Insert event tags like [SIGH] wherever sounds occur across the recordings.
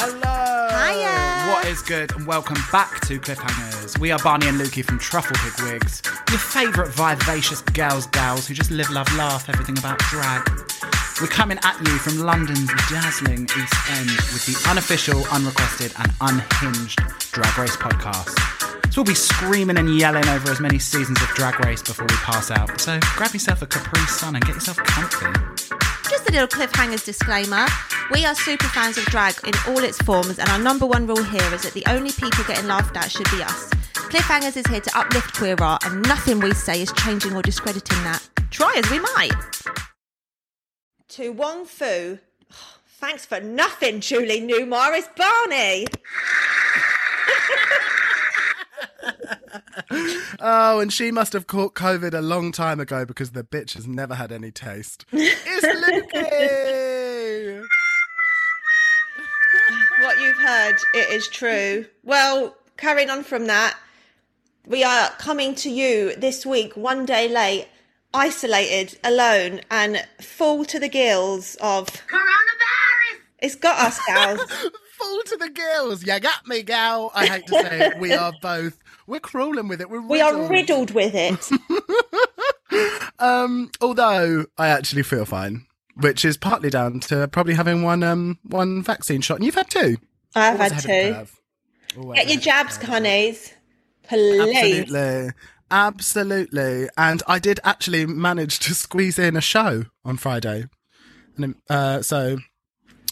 Hello. Hiya. What is good? And welcome back to Cliffhangers. We are Barney and Lukey from Truffle Pig Wigs, your favourite vivacious girls, gals who just live, love, laugh everything about drag. We're coming at you from London's dazzling East End with the unofficial, unrequested, and unhinged Drag Race podcast. So we'll be screaming and yelling over as many seasons of Drag Race before we pass out. So grab yourself a Capri Sun and get yourself comfy. Just a little cliffhangers disclaimer. We are super fans of drag in all its forms, and our number one rule here is that the only people getting laughed at should be us. Cliffhangers is here to uplift queer art, and nothing we say is changing or discrediting that. Try as we might. To Wong Foo. [SIGHS] Thanks for nothing, Julie Newmar. It's Barney. [LAUGHS] Oh, and she must have caught COVID a long time ago because the bitch has never had any taste. It's [LAUGHS] Lukey! What you've heard, it is true. Well, carrying on from that, we are coming to you this week, one day late, isolated, alone, and full to the gills of Coronavirus! it's got us, gals. [LAUGHS] Full to the gills. You got me, gal. I hate to say it. We are both. We're crawling with it. We're we are riddled. riddled with it. [LAUGHS] Um, although I actually feel fine, which is partly down to probably having one um one vaccine shot, and you've had two. I've had ahead of the two. Always Get your jabs, honeys. Please. Absolutely. Absolutely. And I did actually manage to squeeze in a show on Friday. And uh, so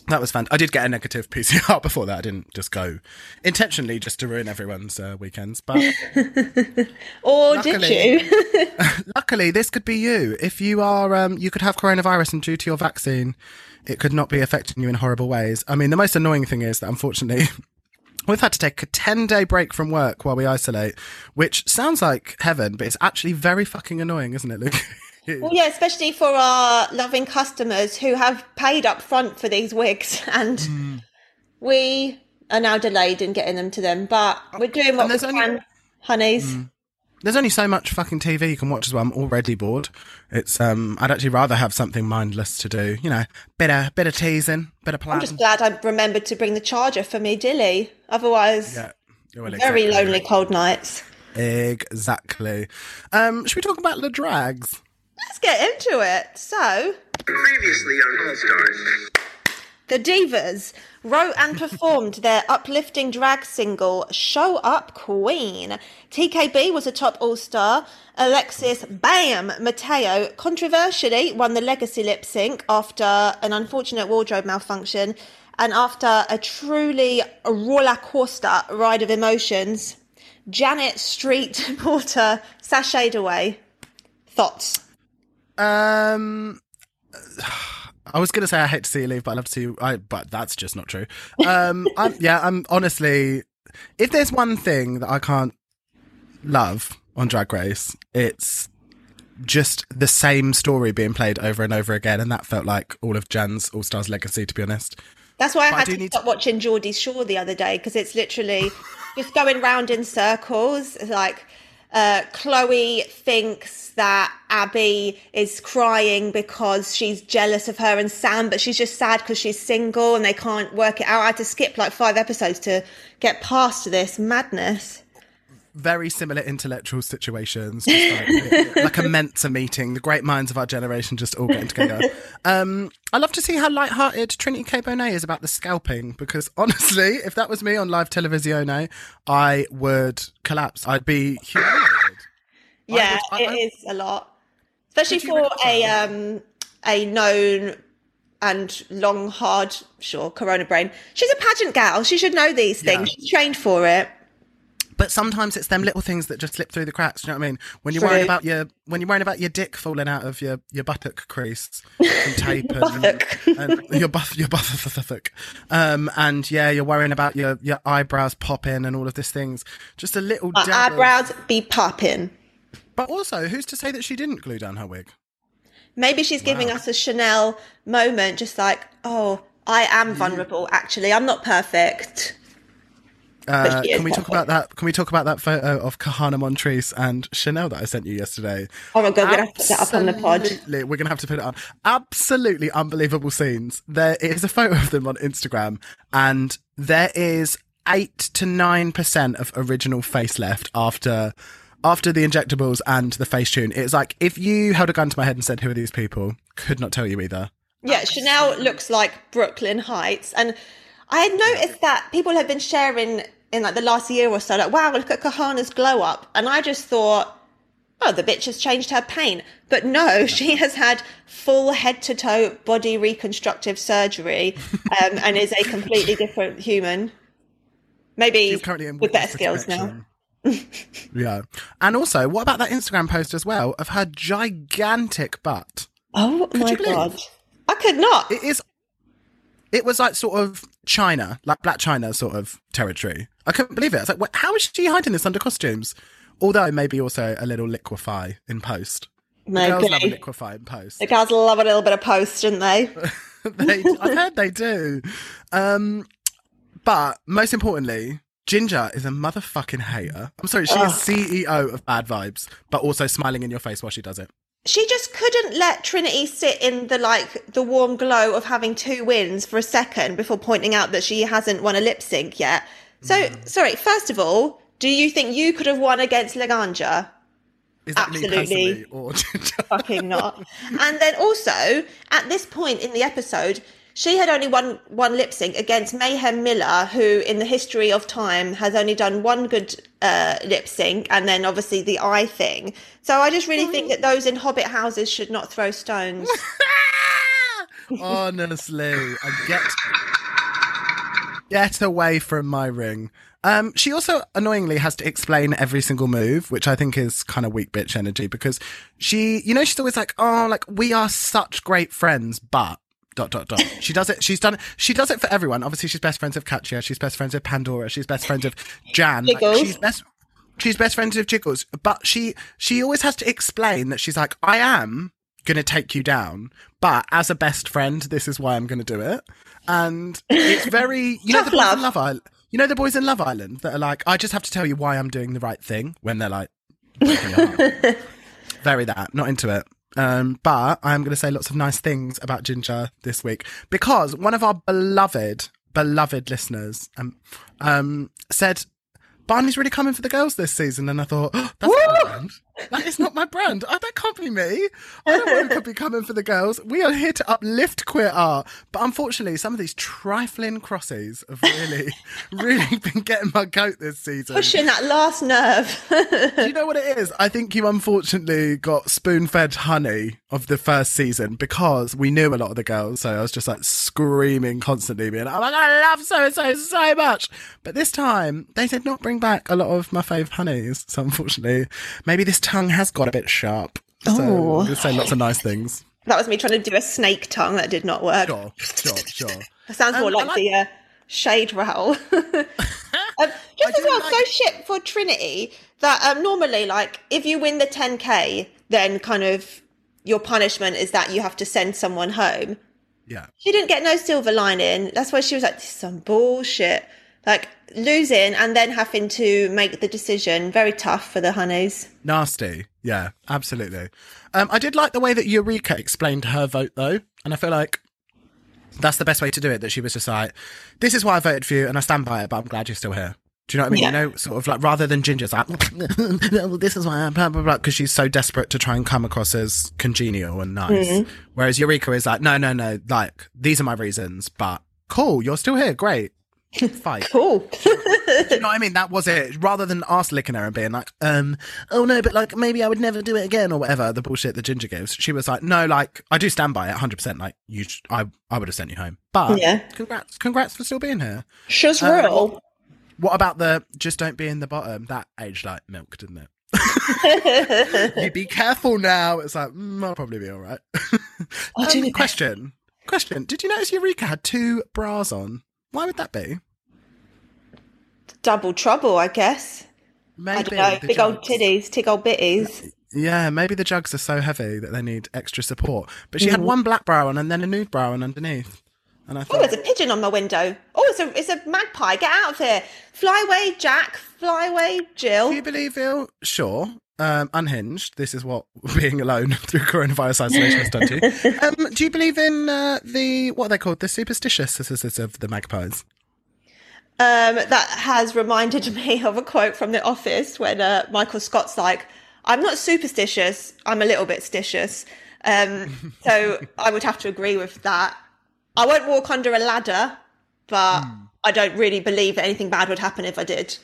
that was fun. I did get a negative PCR [LAUGHS] before that. I didn't just go intentionally just to ruin everyone's uh, weekends. But [LAUGHS] Or Luckily- did you? [LAUGHS] luckily, this could be you. If you are, um, you could have coronavirus and due to your vaccine, it could not be affecting you in horrible ways. I mean, the most annoying thing is that unfortunately, we've had to take a 10 day break from work while we isolate, which sounds like heaven, but it's actually very fucking annoying, isn't it, Luke? Well, yeah, especially for our loving customers who have paid up front for these wigs, [LAUGHS] and Mm. we are now delayed in getting them to them. But we're doing what we there's only- can, honeys. There's only so much fucking TV you can watch as well. I'm already bored. It's um, I'd actually rather have something mindless to do. You know, better, better teasing, better of I'm just glad I remembered to bring the charger for me, Dilly. Otherwise, Yeah, well, very exactly. lonely cold nights. Exactly. Um, should we talk about the drags? Let's get into it. So, Previously on All Stars. the Divas wrote and performed their uplifting drag single "Show Up Queen." TKB was a top all-star. Alexis Bam Mateo controversially won the legacy lip sync after an unfortunate wardrobe malfunction and after a truly roller coaster ride of emotions. Janet Street [LAUGHS] Porter sashayed away. Thoughts? Um, [SIGHS] I was gonna say I hate to see you leave, but I love to see you. I, but that's just not true. Um, [LAUGHS] I'm, yeah, I'm honestly, if there's one thing that I can't love on Drag Race, it's just the same story being played over and over again, and that felt like all of Jan's All Stars legacy, to be honest. That's why I But had do to stop watching Geordie's Shore the other day because it's literally [LAUGHS] just going round in circles. Like uh, Chloe thinks that Abby is crying because she's jealous of her and Sam, but she's just sad because she's single and they can't work it out. I had to skip like five episodes to get past this madness. Very similar intellectual situations, [LAUGHS] like, like a Mensa meeting. The great minds of our generation just all getting together. Um, I love to see how light-hearted Trinity K. Bonet is about the scalping because honestly, if that was me on live televisione, I would collapse. I'd be humiliated. Yeah, would- I- it I- is a lot, especially for a um a known and long, hard, sure, Corona brain. She's a pageant gal. She should know these things. Yeah. She's trained for it. But sometimes it's them little things that just slip through the cracks. Do you know what I mean? When you're True. worrying about your when you're worrying about your dick falling out of your, your buttock crease from [LAUGHS] tape and, Buttock. and your buff [LAUGHS] your buttock. Um and yeah, you're worrying about your, your eyebrows popping and all of these things. Just a little My of- eyebrows be popping. But also, who's to say that she didn't glue down her wig? Maybe she's giving us a Chanel moment, just like, oh, I am vulnerable. Actually, I'm not perfect. Uh, [LAUGHS] can we talk about that? Can we talk about that photo of Kahanna Montrese and Chanel that I sent you yesterday? Oh my god, we're gonna have to put that up on the pod. We're gonna have to put it on. Absolutely unbelievable scenes. There is a photo of them on Instagram, and there is eight to nine percent of original face left after after the injectables and the face tune. It's like if you held a gun to my head and said, "Who are these people?" Could not tell you either. Yeah, Chanel looks like Brooklyn Hytes, and I had noticed that people have been sharing in like the last year or so, like, wow, look at Kahanna's glow up, and I just thought, oh, the bitch has changed her paint, but no, [LAUGHS] she has had full head to toe body reconstructive surgery, um, and is a completely different human. Maybe currently with better skills now. yeah, and also, what about that Instagram post as well of her gigantic butt? Oh my god, I could not. It is. It was like sort of China, like Blac Chyna sort of territory. I couldn't believe it. I was like, how is she hiding this under costumes? Although maybe also a little liquefy in post. The girls love a liquefy in post. The girls love a little bit of post, don't they? [LAUGHS] [LAUGHS] they, I've heard they do. Um, but most importantly, Ginger is a motherfucking hater. I'm sorry, she is CEO of Bad Vibes, but also smiling in your face while she does it. she just couldn't let Trinity sit in the like the warm glow of having two wins for a second before pointing out that she hasn't won a lip sync yet. So sorry, first of all, do you think you could have won against Laganja? Is that Absolutely. or [LAUGHS] [LAUGHS] Fucking not. and then also, at this point in the episode, she had only won one lip sync against Mayhem Miller, who in the history of time has only done one good uh, lip sync, and then obviously the eye thing. So I just really think that those in Hobbit houses should not throw stones. [LAUGHS] Honestly, I get get away from my ring. Um, she also annoyingly has to explain every single move, which I think is kind of weak bitch energy because she, you know, she's always like, "Oh, like we are such great friends," but dot dot dot. She does it. She's done. it. She does it for everyone. Obviously, she's best friends with Katya. She's best friends with Pandora. She's best friends with Jan. Like, she's best. She's best friends with Jiggles, but she she always has to explain that she's like, I am gonna take you down, but as a best friend, this is why I'm gonna do it. And it's [LAUGHS] very, you know, the boys love. in Love Island. You know the boys in Love Island that are like, I just have to tell you why I'm doing the right thing when they're like, breaking your heart. [LAUGHS] very that, not into it. Um, but I'm going to say lots of nice things about Ginger this week because one of our beloved, beloved listeners um, um, said Barney's really coming for the girls this season, and I thought oh, [GASPS] that's not my brand. That is not my brand. Oh, that can't be me. I don't want to be coming for the girls. We are here to uplift queer art, but unfortunately, some of these trifling crossies have really, [LAUGHS] really been getting my goat this season. Pushing that last nerve. Do you know what it is? I think you unfortunately got spoon fed honey of the first season because we knew a lot of the girls. So I was just like screaming constantly, being like, oh my God, I love so and so so much. But this time they did not bring back a lot of my fave honeys. So unfortunately, maybe this tongue has got a bit sharp. So Oh. I'm going to say lots of nice things. that was me trying to do a snake tongue. That did not work. Sure, sure, sure. That sounds more Um, I like, like- the uh, shade roll. [LAUGHS] um, [LAUGHS] just as well, like- so shit for Trinity that um, normally, like, if you win the 10k, then kind of your punishment is that you have to send someone home. Yeah. She didn't get no silver lining. That's why she was like, this is some bullshit. Like, losing and then having to make the decision. Very tough for the honeys. Nasty. Yeah, absolutely. Um, I did like the way that Eureka explained her vote, though. And I feel like that's the best way to do it. That she was just like, this is why I voted for you and I stand by it, but I'm glad you're still here. Do you know what I mean? Yeah. You know, sort of like rather than Ginger's like, [LAUGHS] this is why I'm blah, blah, blah, because she's so desperate to try and come across as congenial and nice. Whereas Eureka is like, no, no, no, like, these are my reasons, but cool, you're still here, great. Fight. [LAUGHS] Cool. Do you know what I mean? That was it. Rather than arse licking her and being like, um, oh no, but like maybe I would never do it again or whatever, the bullshit that Ginger gives. She was like, no, like I do stand by it 100%. Like you, sh- I, I would have sent you home. But Yeah. congrats, congrats for still being here. She's Um, real. What about the just don't be in the bottom? That aged like milk, didn't it? [LAUGHS] you be careful now. It's like, mm, I'll probably be all right. Um, question. Question. Did you notice Eureka had two bras on? Why would that be? Double trouble, I guess. Maybe I don't know. Big old jugs. titties, tig old bitties. Yeah, maybe the jugs are so heavy that they need extra support. But she had Mm. one black bra on and then a nude bra on underneath. And I thought, Oh, there's a pigeon on my window. Oh, it's a it's a magpie. Get out of here. Fly away, Jack. Fly away, Jill. do you believe you? Sure. Um, unhinged. This is what [LAUGHS] being alone [LAUGHS] through coronavirus isolation has done to you. [LAUGHS] Um, do you believe in uh, the what are they called? The superstitiousness of the magpies. Um, that has reminded me of a quote from The Office when uh, Michael Scott's like, "I'm not superstitious. I'm a little bit stitious." Um, so I would have to agree with that. I won't walk under a ladder, but I don't really believe that anything bad would happen if I did.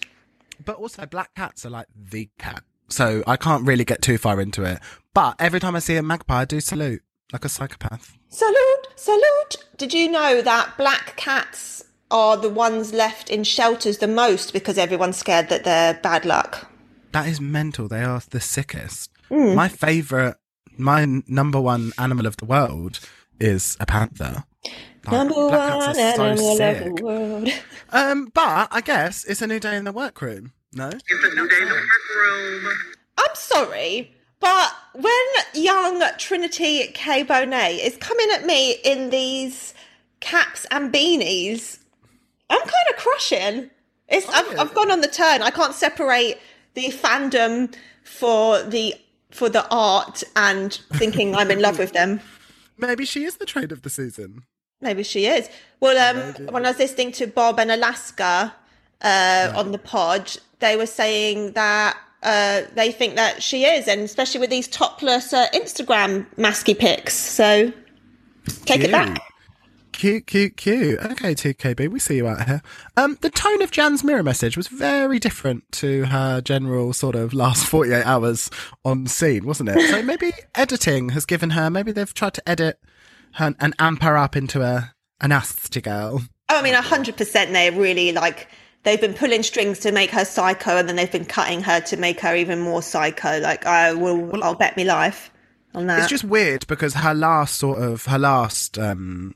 But also, black cats are like the cat, so I can't really get too far into it. But every time I see a magpie, I do salute like a psychopath. Salute, salute. Did you know that black cats are the ones left in shelters the most because everyone's scared that they're bad luck? That is mental. They are the sickest. My favorite, my number one animal of the world is a panther. Like, Number one are so animal of the world. [LAUGHS] Um, but I guess it's a new day in the workroom. No, It's a new day in the workroom. I'm sorry, but when young Trinity K. Bonet is coming at me in these caps and beanies, I'm kind of crushing. It's I've, I've gone on the turn. I can't separate the fandom for the for the art and thinking I'm in love with them. [LAUGHS] maybe she is the trade of the season. Maybe she is. Well, um, when I was listening to Bob and Alaska uh, on the pod, they were saying that uh, they think that she is, and especially with these topless uh, Instagram masky pics. So take it back. Cute, cute, cute. Okay, 2KB, we see you out here. Um, the tone of Jan's mirror message was very different to her general sort of last [LAUGHS] 48 hours on scene, wasn't it? So maybe [LAUGHS] editing has given her, maybe they've tried to edit her and amp her up into a, a nasty girl. Oh, I mean, hundred percent. They're really like they've been pulling strings to make her psycho, and then they've been cutting her to make her even more psycho. Like I will, I'll bet me life on that. It's just weird because her last sort of, her last, um,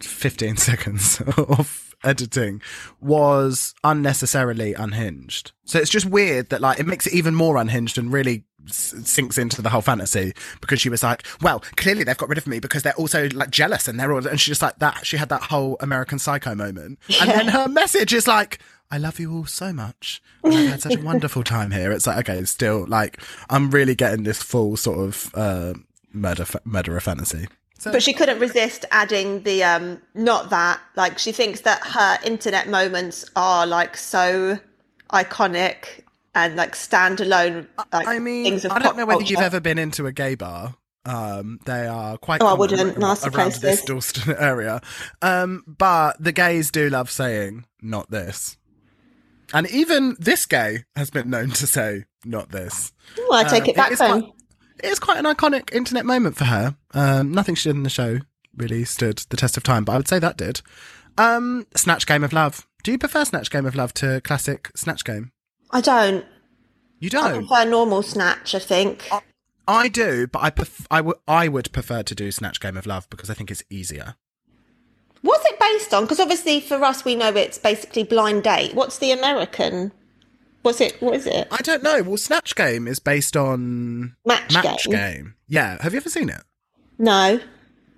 15 [LAUGHS] seconds [LAUGHS] of editing was unnecessarily unhinged. So it's just weird that like it makes it even more unhinged and really s- sinks into the whole fantasy because she was like, well, clearly they've got rid of me because they're also like jealous and they're all, and she just like that, she had that whole American psycho moment. And then her message is like, I love you all so much. And I've had such a [LAUGHS] wonderful time here. It's like, okay, still like, I'm really getting this full sort of, uh, murder, fa- murderer fantasy. But she couldn't resist adding the um not that like she thinks that her internet moments are like so iconic and like standalone like I mean, I don't know whether you've ever been into a gay bar. Um, they are quite Oh, I wouldn't. Nasty around this places. Dalston [LAUGHS] area. Um, but the gays do love saying "not this," and even this gay has been known to say "not this." Well, I take Um, it back is then quite, it is quite an iconic internet moment for her. Um, nothing she did in the show really stood the test of time, but I would say that did. Um, Snatch Game of Love. Do you prefer Snatch Game of Love to classic Snatch Game? I don't You I don't. I prefer normal snatch I think I do, but I pref- I would would prefer to do Snatch Game of Love because I think it's easier. what's it based on because obviously for us we know it's basically blind date what's the American what's it what is it I don't know. Well, Snatch Game is based on Match Match Game. Game. Yeah, have you ever seen it? No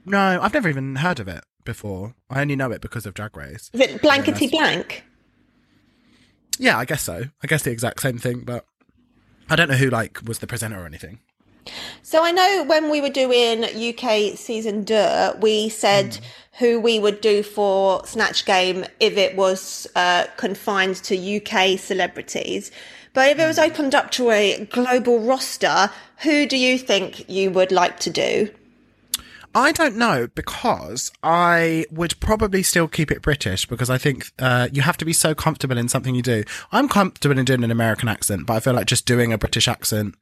No, I've never even heard of it before. I only know it because of Drag Race. is it blankety blank Yeah, I guess so. I guess the exact same thing, but I don't know who like was the presenter or anything. So I know when we were doing UK season deux, we said who we would do for Snatch Game if it was uh, confined to UK celebrities. But if it was opened up to a global roster, who do you think you would like to do? I don't know because I would probably still keep it British because I think uh, you have to be so comfortable in something you do. I'm comfortable in doing an American accent, but I feel like just doing a British accent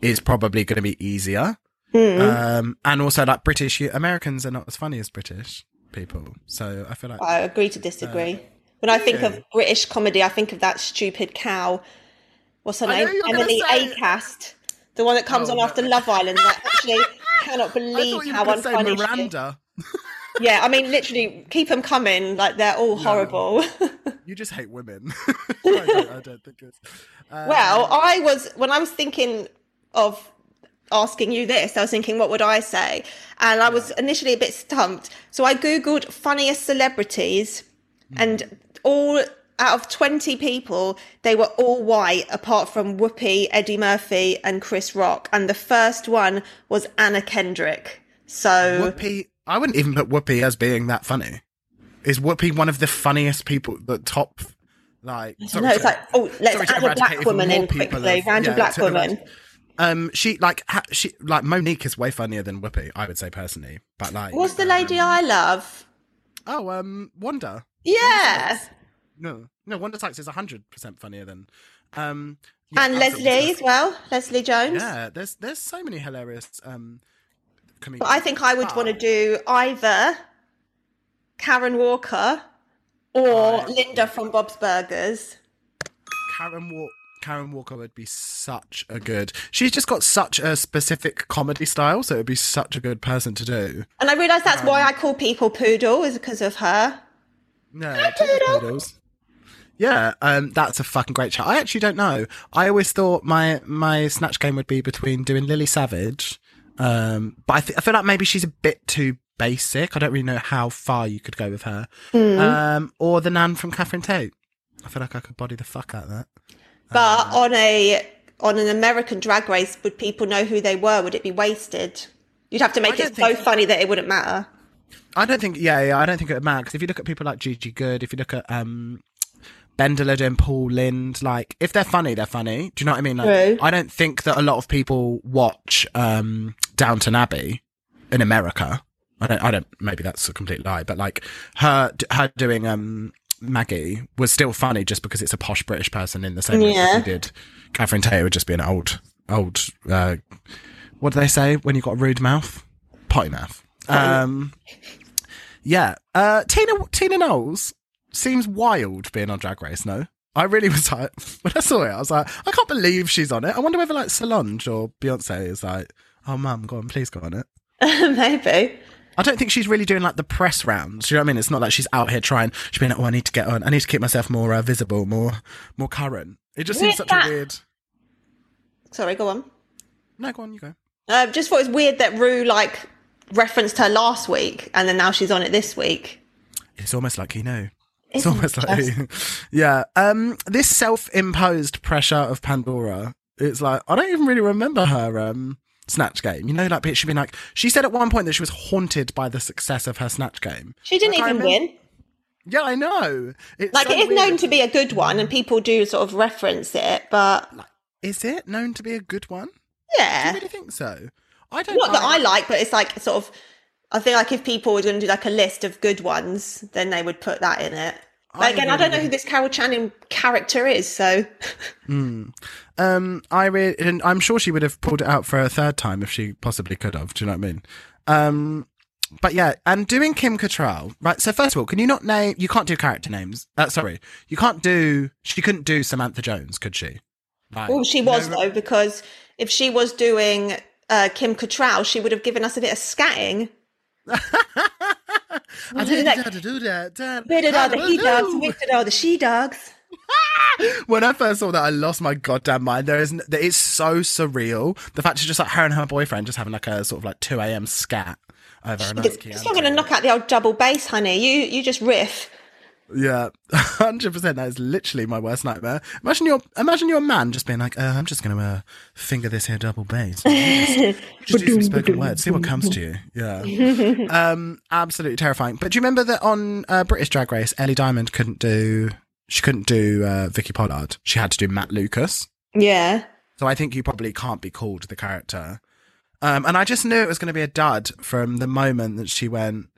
is probably going to be easier. Um, and also, like British Americans are not as funny as British people, so I feel like I agree to disagree. when I think of British comedy, I think of that stupid cow. What's her I name? you were gonna Emily say- Acast. The one that comes Oh, on no. after Love Island. That actually cannot believe how were going to unfunny. Miranda. [LAUGHS] Yeah, I mean, literally, keep them coming. Like they're all horrible. [LAUGHS] You just hate women. [LAUGHS] I, don't, I don't think it's. Uh, well, I was when I was thinking of asking you this, I was thinking, what would I say? And I was initially a bit stumped. So I Googled funniest celebrities, and all out of 20 people, they were all white, apart from Whoopi, Eddie Murphy, and Chris Rock. And the first one was Anna Kendrick. So Whoopi, I wouldn't even put Whoopi as being that funny. Is Whoopi one of the funniest people, the top, like, sorry no, it's to- like, oh, let's add a black woman in quickly. Round yeah, black woman. eradicate- Um, she like ha, she like Mo'Nique is way funnier than Whoopi, I would say personally. But like, What's the lady I love? oh, um, Wanda. Yeah. No, no, Wanda Sykes is hundred percent funnier than, um, yeah, And. Leslie as well. Leslie Jones. Yeah, there's there's so many hilarious um comedians. But I think I would want to do either Karen Walker or. Linda from Bob's Burgers. Karen Walker. Karen Walker would be such a good. She's just got such a specific comedy style, so it would be such a good person to do. And I realise that's why I call people poodle is because of her. No, Poodles. Yeah, um, that's a fucking great chat. I actually don't know. I always thought my my snatch game would be between doing Lily Savage, um, but I, th- I feel like maybe she's a bit too basic. I don't really know how far you could go with her, um, or the Nan from Catherine Tate. I feel like I could body the fuck out of that. But on a on an American drag race, would people know who they were? Would it be wasted? You'd have to make it so funny that it wouldn't matter. I don't think, yeah, yeah, I don't think it would matter because if you look at people like Gigi Goode, if you look at um, BenDeLa and Paul Lynde, like if they're funny, they're funny. Do you know what I mean? Like. I don't think that a lot of people watch um, Downton Abbey in America. I don't. I don't. Maybe that's a complete lie, but like her, her doing um, Maggie was still funny just because it's a posh British person in the same way Yeah. that you did. Catherine Tate would just be an old, old. Uh, what do they say when you've got a rude mouth? Potty mouth. Um, yeah. Uh, Tina Tina Knowles seems wild being on Drag Race. No, I really was like [LAUGHS] when I saw it, I was like, I can't believe she's on it. I wonder whether like Solange or Beyonce is like, oh mum, go on, please go on it. [LAUGHS] Maybe. I don't think she's really doing like the press rounds. You know what I mean? It's not like she's out here trying. She's being like, oh, I need to get on. I need to keep myself more uh, visible, more more current. It just seems such that- a weird. Sorry, go on. No, go on, you go. Uh, just thought it was weird that Rue like referenced her last week and then now she's on it this week. It's almost like he knew. It's almost like, [LAUGHS] yeah. Um, this self-imposed pressure of Pandora. It's like I don't even really remember her um snatch game. You know, like she'd been like she said at one point that she was haunted by the success of her snatch game. She didn't Like, even win. Yeah, I know. It's Like so it is weird. known to be a good one, and people do sort of reference it, but Is it known to be a good one? Do yeah, you really think so? I don't. not that I like- like, but it's like sort of. I feel like if people were going to do like a list of good ones, then they would put that in it. But I again, I don't know who this Carol Channing character is, so Um, I re- and I'm sure she would have pulled it out for a third time if she possibly could have. Do you know what I mean? Um, but yeah, and doing Kim Cattrall, right? So first of all, can you not name? You can't do character names. Uh, sorry, you can't do. She couldn't do Samantha Jones, could she? Like, well, she was no- though because if she was doing uh, Kim Cattrall, she would have given us a bit of scatting. [LAUGHS] I didn't know how to do that. Of all the he dogs, of all the she dogs. [LAUGHS] When I first saw that, I lost my goddamn mind. There is, is so surreal. The fact it's just like her and her boyfriend just having like a sort of like two a.m. scat over a nice It's not going to knock out the old double bass, honey. You you just riff. Yeah, [LAUGHS] hundred percent. That is literally my worst nightmare. Imagine you're imagine you're a man just being like, uh, "I'm just going to uh, finger this here double bass. You just, you just do some spoken words, see what comes to you." Yeah, [LAUGHS] um, absolutely terrifying. But do you remember that on uh, British Drag Race, Ellie Diamond couldn't do she couldn't do uh, Vicky Pollard. She had to do Matt Lucas. Yeah. So I think you probably can't be called the character. Um, and I just knew it was going to be a dud from the moment that she went.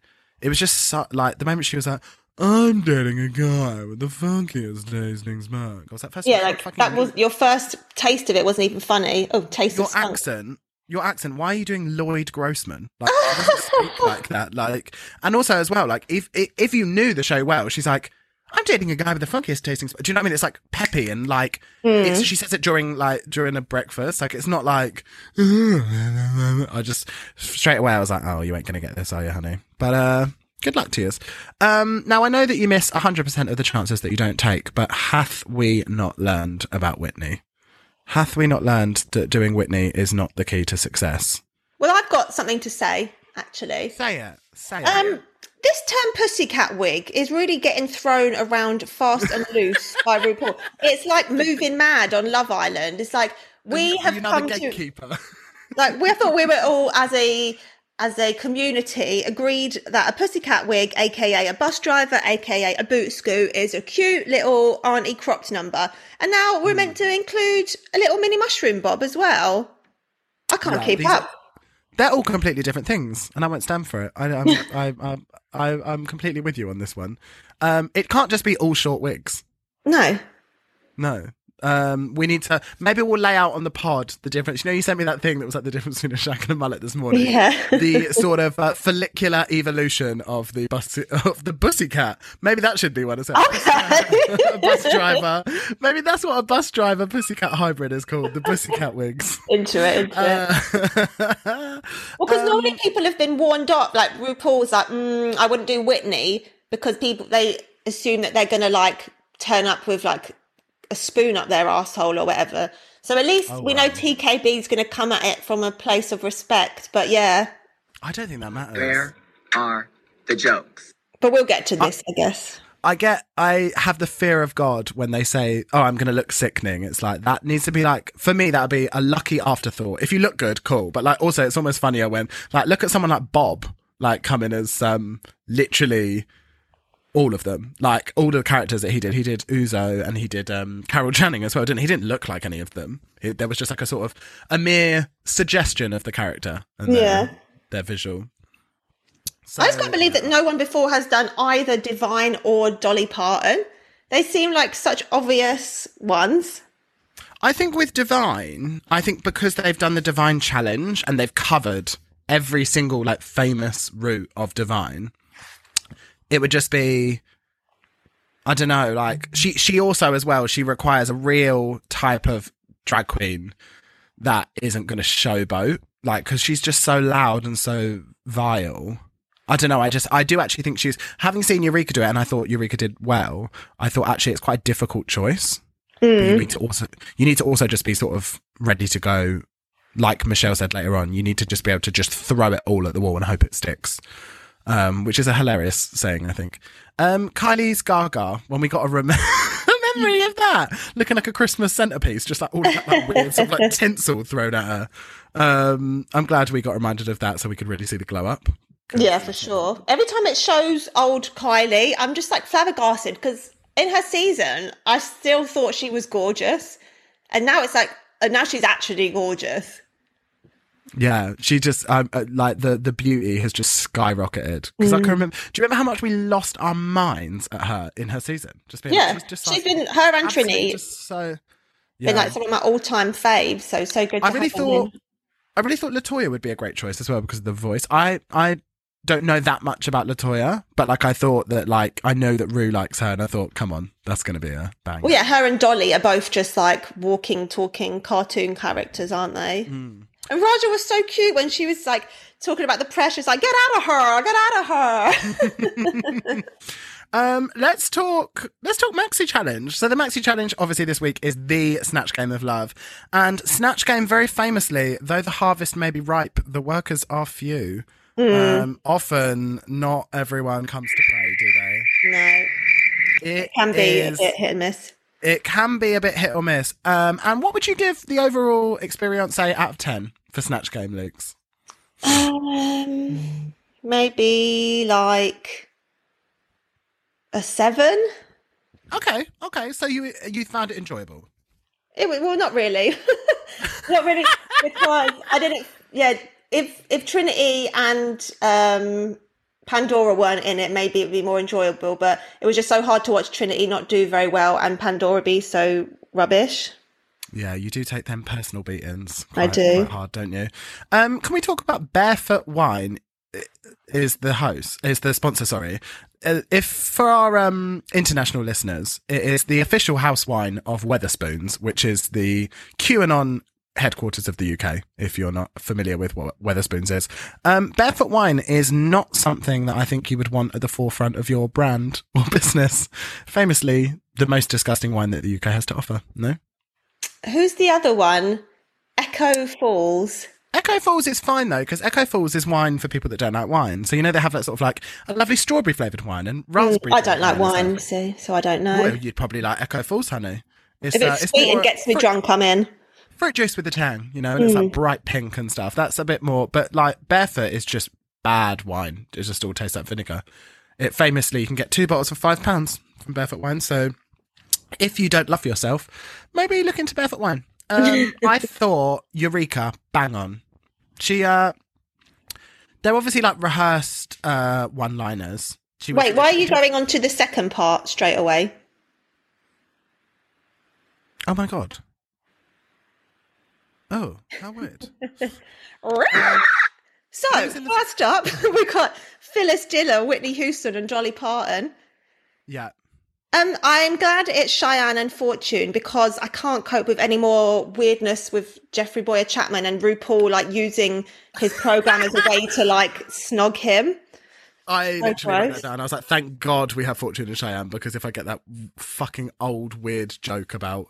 It was just so, like the moment she was like, "I'm dating a guy with the funkiest tasting smoke." Was that first Yeah, like fucking that was your first taste of it wasn't even funny. Oh, taste your accent. Your accent. Why are you doing Lloyd Grossman? [LAUGHS] Like, speak like that. Like, and also as well, like if if you knew the show well, she's like. I'm dating a guy with the funkiest tasting. sp-" Do you know what I mean? It's like peppy and like it's. She says it during like during a breakfast. Like it's not like. [LAUGHS] I just straight away I was like, oh, you ain't gonna get this, are you, honey? But uh, good luck to you. Um, now I know that you miss 100 percent of the chances that you don't take, but hath we not learned about Whitney? Hath we not learned that doing Whitney is not the key to success? Well, I've got something to say, actually. Say it. Say it. Um, this term pussycat wig is really getting thrown around fast and [LAUGHS] loose by RuPaul. It's like moving mad on Love Island. It's like we have come to [LAUGHS] like we thought we were all as a as a community agreed that a pussycat wig, aka a bus driver, aka a boot scoot, is a cute little auntie cropped number. And now we're meant to include a little mini mushroom bob as well. I can't Yeah, keep are- up. They're all completely different things, and I won't stand for it. I, I'm, [LAUGHS] I, I, I, I'm completely with you on this one. Um, it can't just be all short wigs. No. No. Um, we need to maybe we'll lay out on the pod the difference. You know, you sent me that thing that was like the difference between a shag and a mullet this morning. Yeah. the sort of uh, follicular evolution of the bus of the bussy cat. Maybe that should be one as well. a bus driver. Maybe that's what a bus driver pussy cat hybrid is called. The pussycat wigs. into it, into it. Uh, [LAUGHS] Well, because normally people have been warned up. Like RuPaul's like, mm, I wouldn't do Whitney because people they assume that they're gonna like turn up with like a spoon up their asshole or whatever. So at least we know TKB is gonna come at it from a place of respect. But yeah, I don't think that matters. Where are the jokes? but we'll get to this, I guess. I get, I have the fear of God when they say, "Oh, I'm going to look sickening." It's like that needs to be like for me. That'd be a lucky afterthought. If you look good, cool. But like, also, it's almost funnier when like look at someone like Bob, like coming as um literally all of them, like all the characters that he did. He did Uzo and he did um Carol Channing as well. Didn't he? Didn't look like any of them. He, there was just like a sort of a mere suggestion of the character and Yeah. their, their visual. So, I just can't believe that no one before has done either Divine or Dolly Parton. They seem like such obvious ones. I think with Divine, I think because they've done the Divine challenge and they've covered every single like famous route of Divine, it would just be I don't know, like she she also as well, she requires a real type of drag queen that isn't going to showboat, like cuz she's just so loud and so vile. I don't know. I just, I do actually think she's having seen Eureka do it, and I thought Eureka did well. I thought actually it's quite a difficult choice. But you mm. need to also, you need to also just be sort of ready to go. Like Michelle said later on, you need to just be able to just throw it all at the wall and hope it sticks. Um, which is a hilarious saying, I think. Um, Kylie's Gaga, when we got a, rem- [LAUGHS] memory of that, looking like a Christmas centerpiece, just like all that like, weird sort of like [LAUGHS] tinsel thrown at her. Um, I'm glad we got reminded of that so we could really see the glow up. Yeah, for sure. Every time it shows old Kylie, I'm just like flabbergasted because in her season, I still thought she was gorgeous, and now it's like, and now she's actually gorgeous. Yeah, she just um, uh, like the the beauty has just skyrocketed because I can remember. Do you remember how much we lost our minds at her in her season? Just being, Yeah, she's just she's like, been her and Trini just so. been like some of my all-time faves. So so good. To I really thought. I really thought La Toya would be a great choice as well because of the voice. I I don't know that much about La Toya, but like I thought that like I know that Rue likes her, and I thought, come on, that's going to be a bang. Well, yeah, her and Dolly are both just like walking, talking cartoon characters, aren't they? Hmm. And Ra'Jah was so cute when she was like talking about the pressures, like get out of her, get out of her. [LAUGHS] Um, let's talk. Let's talk Maxi Challenge. So the Maxi Challenge, obviously, this week is the Snatch Game of Love, and Snatch Game, very famously, though the harvest may be ripe, the workers are few. Um, often, not everyone comes to play, do they? no, It can be is- a bit hit and miss. It can be a bit hit or miss. Um, and what would you give the overall experience say out of ten for Snatch Game, Luke's? Um, maybe like a seven. Okay, okay. So you you found it enjoyable. It well, not really, [LAUGHS] not really, because I didn't. Yeah, if if Trinity and um, Pandora weren't in it, maybe it'd be more enjoyable. But it was just so hard to watch Trinity not do very well and Pandora be so rubbish. Yeah, you do take them personal beatings. I do. quite hard, don't you? Um, can we talk about Barefoot Wine? Is the host is the sponsor? Sorry, Uh, if for our um international listeners, it is the official house wine of Wetherspoons, which is the QAnon headquarters of the UK. If you're not familiar with what Wetherspoons is, um, Barefoot Wine is not something that I think you would want at the forefront of your brand [LAUGHS] or business. Famously, the most disgusting wine that the UK has to offer. No. who's the other one? Echo Falls. Echo Falls is fine though, because Echo Falls is wine for people that don't like wine. So you know they have that sort of like a lovely strawberry flavored wine and raspberry. Mm, I don't like wine, see, so I don't know. Well, you'd probably like Echo Falls, honey. It's, if it's uh, sweet and gets me drunk, I'm in. Fruit juice with a tang, you know, and it's Mm. like bright pink and stuff. That's a bit more, but like barefoot is just bad wine. It just all tastes like vinegar. It famously, you can get two bottles for five pounds from barefoot wine. So if you don't love yourself, maybe look into barefoot wine. Um, [LAUGHS] I thought Eureka, bang on. She, uh, they're obviously like rehearsed uh, one liners. Wait, why are you going on to the second part straight away? Oh my god. Oh, how weird. [LAUGHS] So, Who's in the- first up, [LAUGHS] we've got Phyllis Diller, Whitney Houston, and Dolly Parton. Yeah. Um, I'm glad it's Cheyenne and Fortune because I can't cope with any more weirdness with Jeffrey Bowyer-Chapman and RuPaul like using his program as a way to like snog him. I literally wrote that down. I was like, thank God we have Fortune and Cheyenne because if I get that fucking old weird joke about.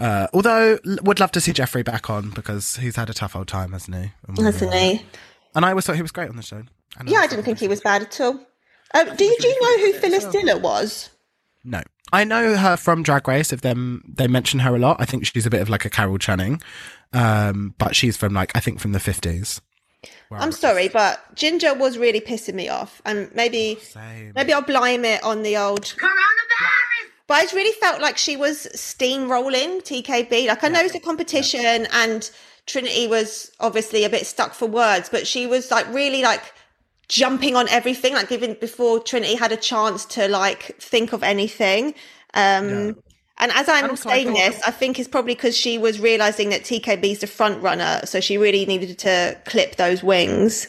Uh, although, l- would love to see Jeffrey back on because he's had a tough old time, hasn't he? And Hasn't he? And I always thought he was great on the show. And Yeah, I didn't think he was bad at all. Um, do you, do you know who Phyllis Diller was? No, I know her from Drag Race. If them they mention her a lot, I think she's a bit of like a Carol Channing, um, but she's from like I think from the fifties. I'm sorry, but Ginger was really pissing me off, and maybe Same. maybe I'll blame it on the old Coronavirus! But I just really felt like she was steamrolling TKB. Like I know it's a competition and Trinity was obviously a bit stuck for words, but she was like really like jumping on everything, like even before Trinity had a chance to like think of anything. Um and as I'm also I saying thought- this, I think it's probably because she was realizing that TKB's the front runner, so she really needed to clip those wings.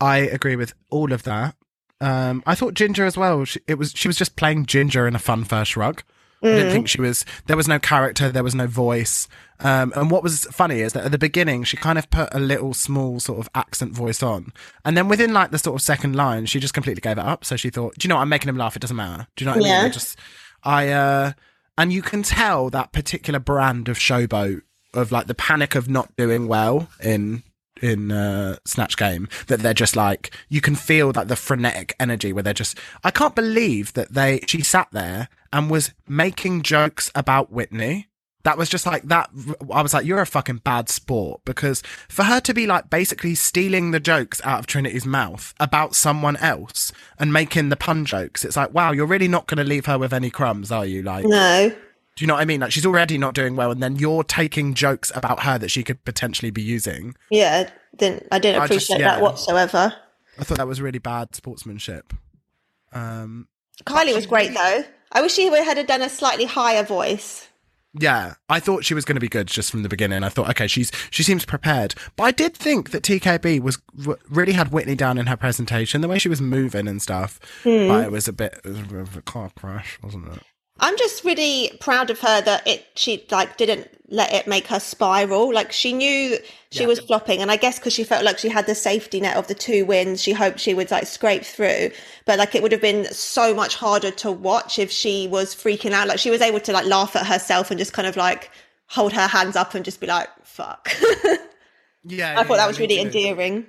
I agree with all of that. Um, I thought Ginger as well. She, it was she was just playing Ginger in a fun first rug. I didn't think she was. There was no character. There was no voice. Um, and what was funny is that at the beginning she kind of put a little small sort of accent voice on, and then within like the sort of second line, she just completely gave it up. So she thought, "Do you know what? I'm making him laugh. It doesn't matter. Do you know what I mean? Yeah. I just, I, uh, and you can tell that particular brand of showboat of like the panic of not doing well in in uh, Snatch Game that they're just like you can feel like the frenetic energy where they're just I can't believe that they she sat there and was making jokes about Whitney. That was just like that. I was like, you're a fucking bad sport because for her to be like basically stealing the jokes out of Trinity's mouth about someone else and making the pun jokes, it's like, wow, you're really not going to leave her with any crumbs, are you? Like, No. Do you know what I mean? Like, she's already not doing well, and then you're taking jokes about her that she could potentially be using. Yeah, didn't I didn't I just- appreciate yeah. that whatsoever. I thought that was really bad sportsmanship. Um, Kylie was great though. I wish she had done a slightly higher voice. yeah, I thought she was going to be good just from the beginning. I thought, okay, she's she seems prepared, but I did think that TKB was w- really had Whitney down in her presentation, the way she was moving and stuff. But it was a bit, it was a bit of a car crash, wasn't it? I'm just really proud of her that it she like didn't let it make her spiral. Like she knew she Yeah. was flopping, and I guess because she felt like she had the safety net of the two wins, she hoped she would like scrape through. But like it would have been so much harder to watch if she was freaking out. Like she was able to like laugh at herself and just kind of like hold her hands up and just be like, "Fuck." [LAUGHS] Yeah, I thought that was really endearing.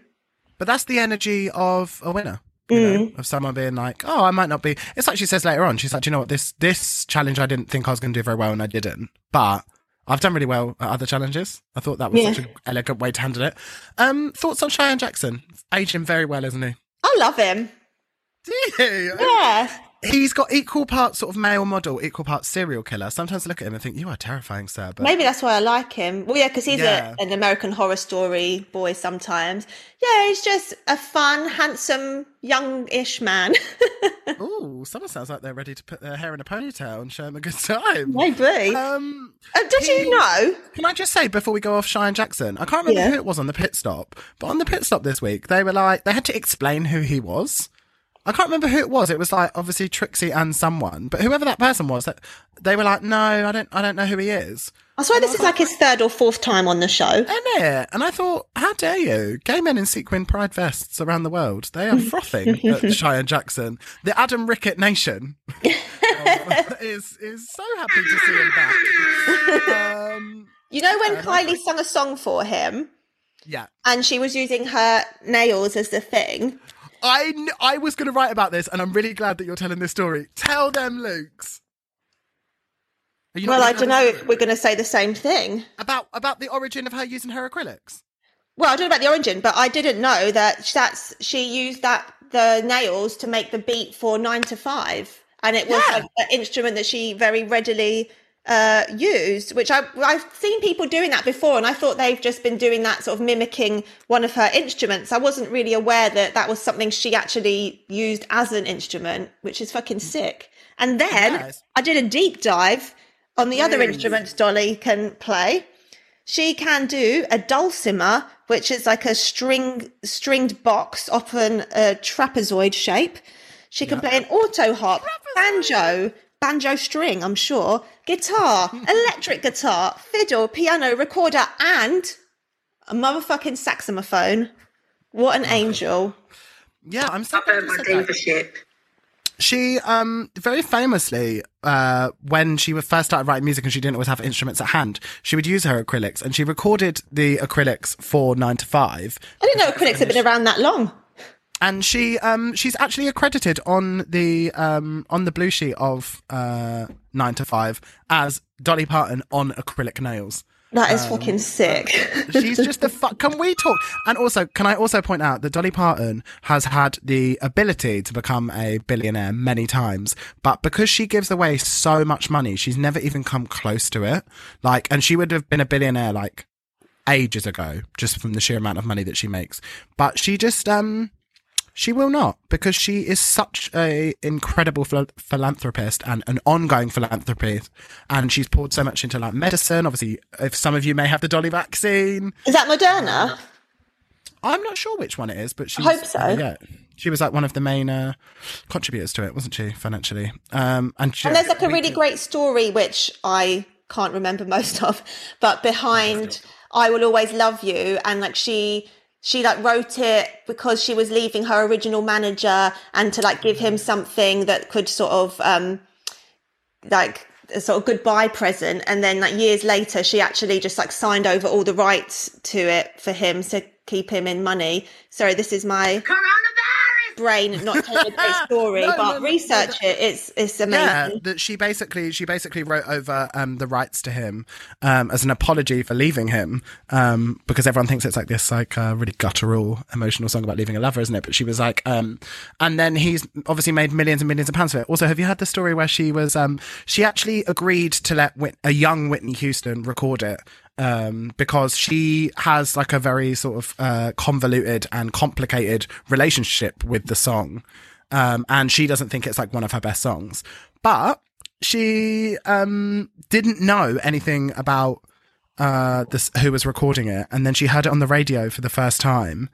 But that's the energy of a winner. You know, of someone being like, "Oh, I might not be." It's like she says later on. She's like, "Do "You know what? This this challenge, I didn't think I was going to do very well, and I didn't. But I've done really well at other challenges. I thought that was Yeah. such an elegant way to handle it." Um, thoughts on Cheyenne Jackson? Him very well, isn't he? I love him. [LAUGHS] Do you? Yeah. He's got equal parts sort of male model, equal parts serial killer. Sometimes I look at him and think, "You are terrifying, sir." But Maybe that's why I like him. Well, yeah, because he's Yeah. a, an American horror story boy sometimes. Yeah, he's just a fun, handsome, young-ish man. [LAUGHS] ooh, someone sounds like they're ready to put their hair in a ponytail and show him a good time. Maybe. Um, oh, did he- you know? Can I just say before we go off Cheyenne Jackson, I can't remember Yeah. who it was on the pit stop, but on the pit stop this week, they were like they had to explain who he was. I can't remember who it was. It was like obviously Trixie and someone, but whoever that person was, that they were like, no, I don't, I don't know who he is. I swear this is like his third or fourth time on the show. Isn't it? And I thought, how dare you? Gay men in sequin pride vests around the world. They are [LAUGHS] frothing at Cheyenne Jackson. The Adam Rickitt Nation [LAUGHS] [LAUGHS] is is so happy to see him back. Um, You know when Kylie sung a song for him yeah. and she was using her nails as the thing? I, kn- I was going to write about this, and I'm really glad that you're telling this story. Tell them, Luke's. Are you not Well, I don't know if we're going to say the same thing. about about the origin of her using her acrylics. Well, I don't know about the origin, but I didn't know that that's she used that the nails to make the beat for nine to five, and it was Yeah. like an instrument that she very readily uh, used. Which I I've seen people doing that before, and I thought they've just been doing that sort of mimicking one of her instruments. I wasn't really aware that that was something she actually used as an instrument, which is fucking sick. And then Yes. I did a deep dive on the other instruments Dolly can play she can do a dulcimer, which is like a string stringed box, often a trapezoid shape. She can play an auto harp, banjo, banjo string, I'm sure, guitar, electric guitar, fiddle, piano, recorder, and a motherfucking saxophone. What an angel. Yeah, I'm so I've glad you said She um very famously uh when she first started writing music and she didn't always have instruments at hand, she would use her acrylics and she recorded the acrylics for 9 to 5 I didn't know acrylics had been around that long. And she um she's actually accredited on the um on the blue sheet of uh 9 to 5 as Dolly Parton on acrylic nails. That is fucking sick. [LAUGHS] She's just the fuck. Can we talk? And also, can I also point out that Dolly Parton has had the ability to become a billionaire many times, but because she gives away so much money, she's never even come close to it. Like, and she would have been a billionaire like ages ago, just from the sheer amount of money that she makes. But she just, um, she will not because she is such a incredible phil- philanthropist and an ongoing philanthropist, and she's poured so much into like medicine. Obviously, if some of you may have the Dolly vaccine, Is that Moderna? I'm not sure which one it is, but she hope so. Yeah, she was like one of the main uh, contributors to it, wasn't she? Financially, um, and, she, And there's like a really great story which I can't remember [LAUGHS] most of, but behind I Will Always Love You and like she she like wrote it because she was leaving her original manager and to like give him something that could sort of um like a sort of goodbye present and then like years later she actually just like signed over all the rights to it for him to keep him in money. Sorry, this is my Coronavirus! Brain not telling a great [LAUGHS] story, No, no, but no, no, research it. It's it's amazing. Yeah, that she basically she basically wrote over um, the rights to him um, as an apology for leaving him um, because everyone thinks it's like this like uh, really guttural emotional song about leaving a lover, isn't it? But she was like, um, and then he's obviously made millions and millions of pounds for it. Also, have you heard the story where she was um, she actually agreed to let Whit- a young Whitney Houston record it um, because she has like a very sort of uh, convoluted and complicated relationship with the song. Um, and she doesn't think it's like one of her best songs. But she um, didn't know anything about uh, this, who was recording it. And then she heard it on the radio for the first time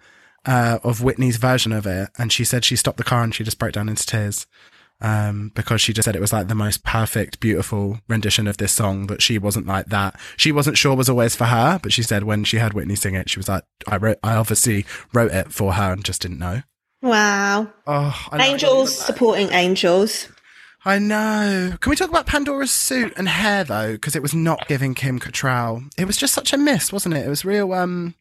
uh, of Whitney's version of it. And she said she stopped the car and she just broke down into tears um, because she just said it was like the most perfect, beautiful rendition of this song. That she wasn't like that. She wasn't sure was always for her, but she said when she heard Whitney sing it, she was like, "I wrote, I obviously wrote it for her and just didn't know." Wow. Oh, Angels supporting angels. I know. Can we talk about Pandora's suit and hair though? Because it was not giving Kim Cattrall. It was just such a miss, wasn't it? It was real. Um,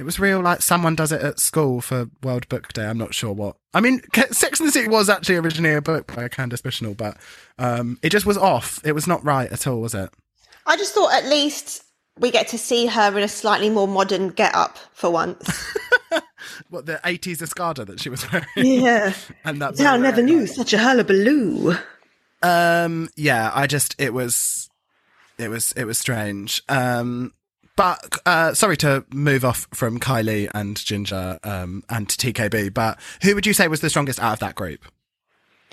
it was real. Like someone does it at school for World Book Day. I'm not sure what. I mean, Sex and the City was actually originally a book by Candace Bushnell, but um, it just was off. It was not right at all, was it? I just thought at least we get to see her in a slightly more modern get up for once. [LAUGHS] What the 80s Escada that she was wearing? Yeah. [LAUGHS] and that Town never knew such a hullabaloo. Um, yeah, I just it was, it was it was strange. Um, but uh, sorry to move off from Kylie and Ginger um and TKB, but who would you say was the strongest out of that group?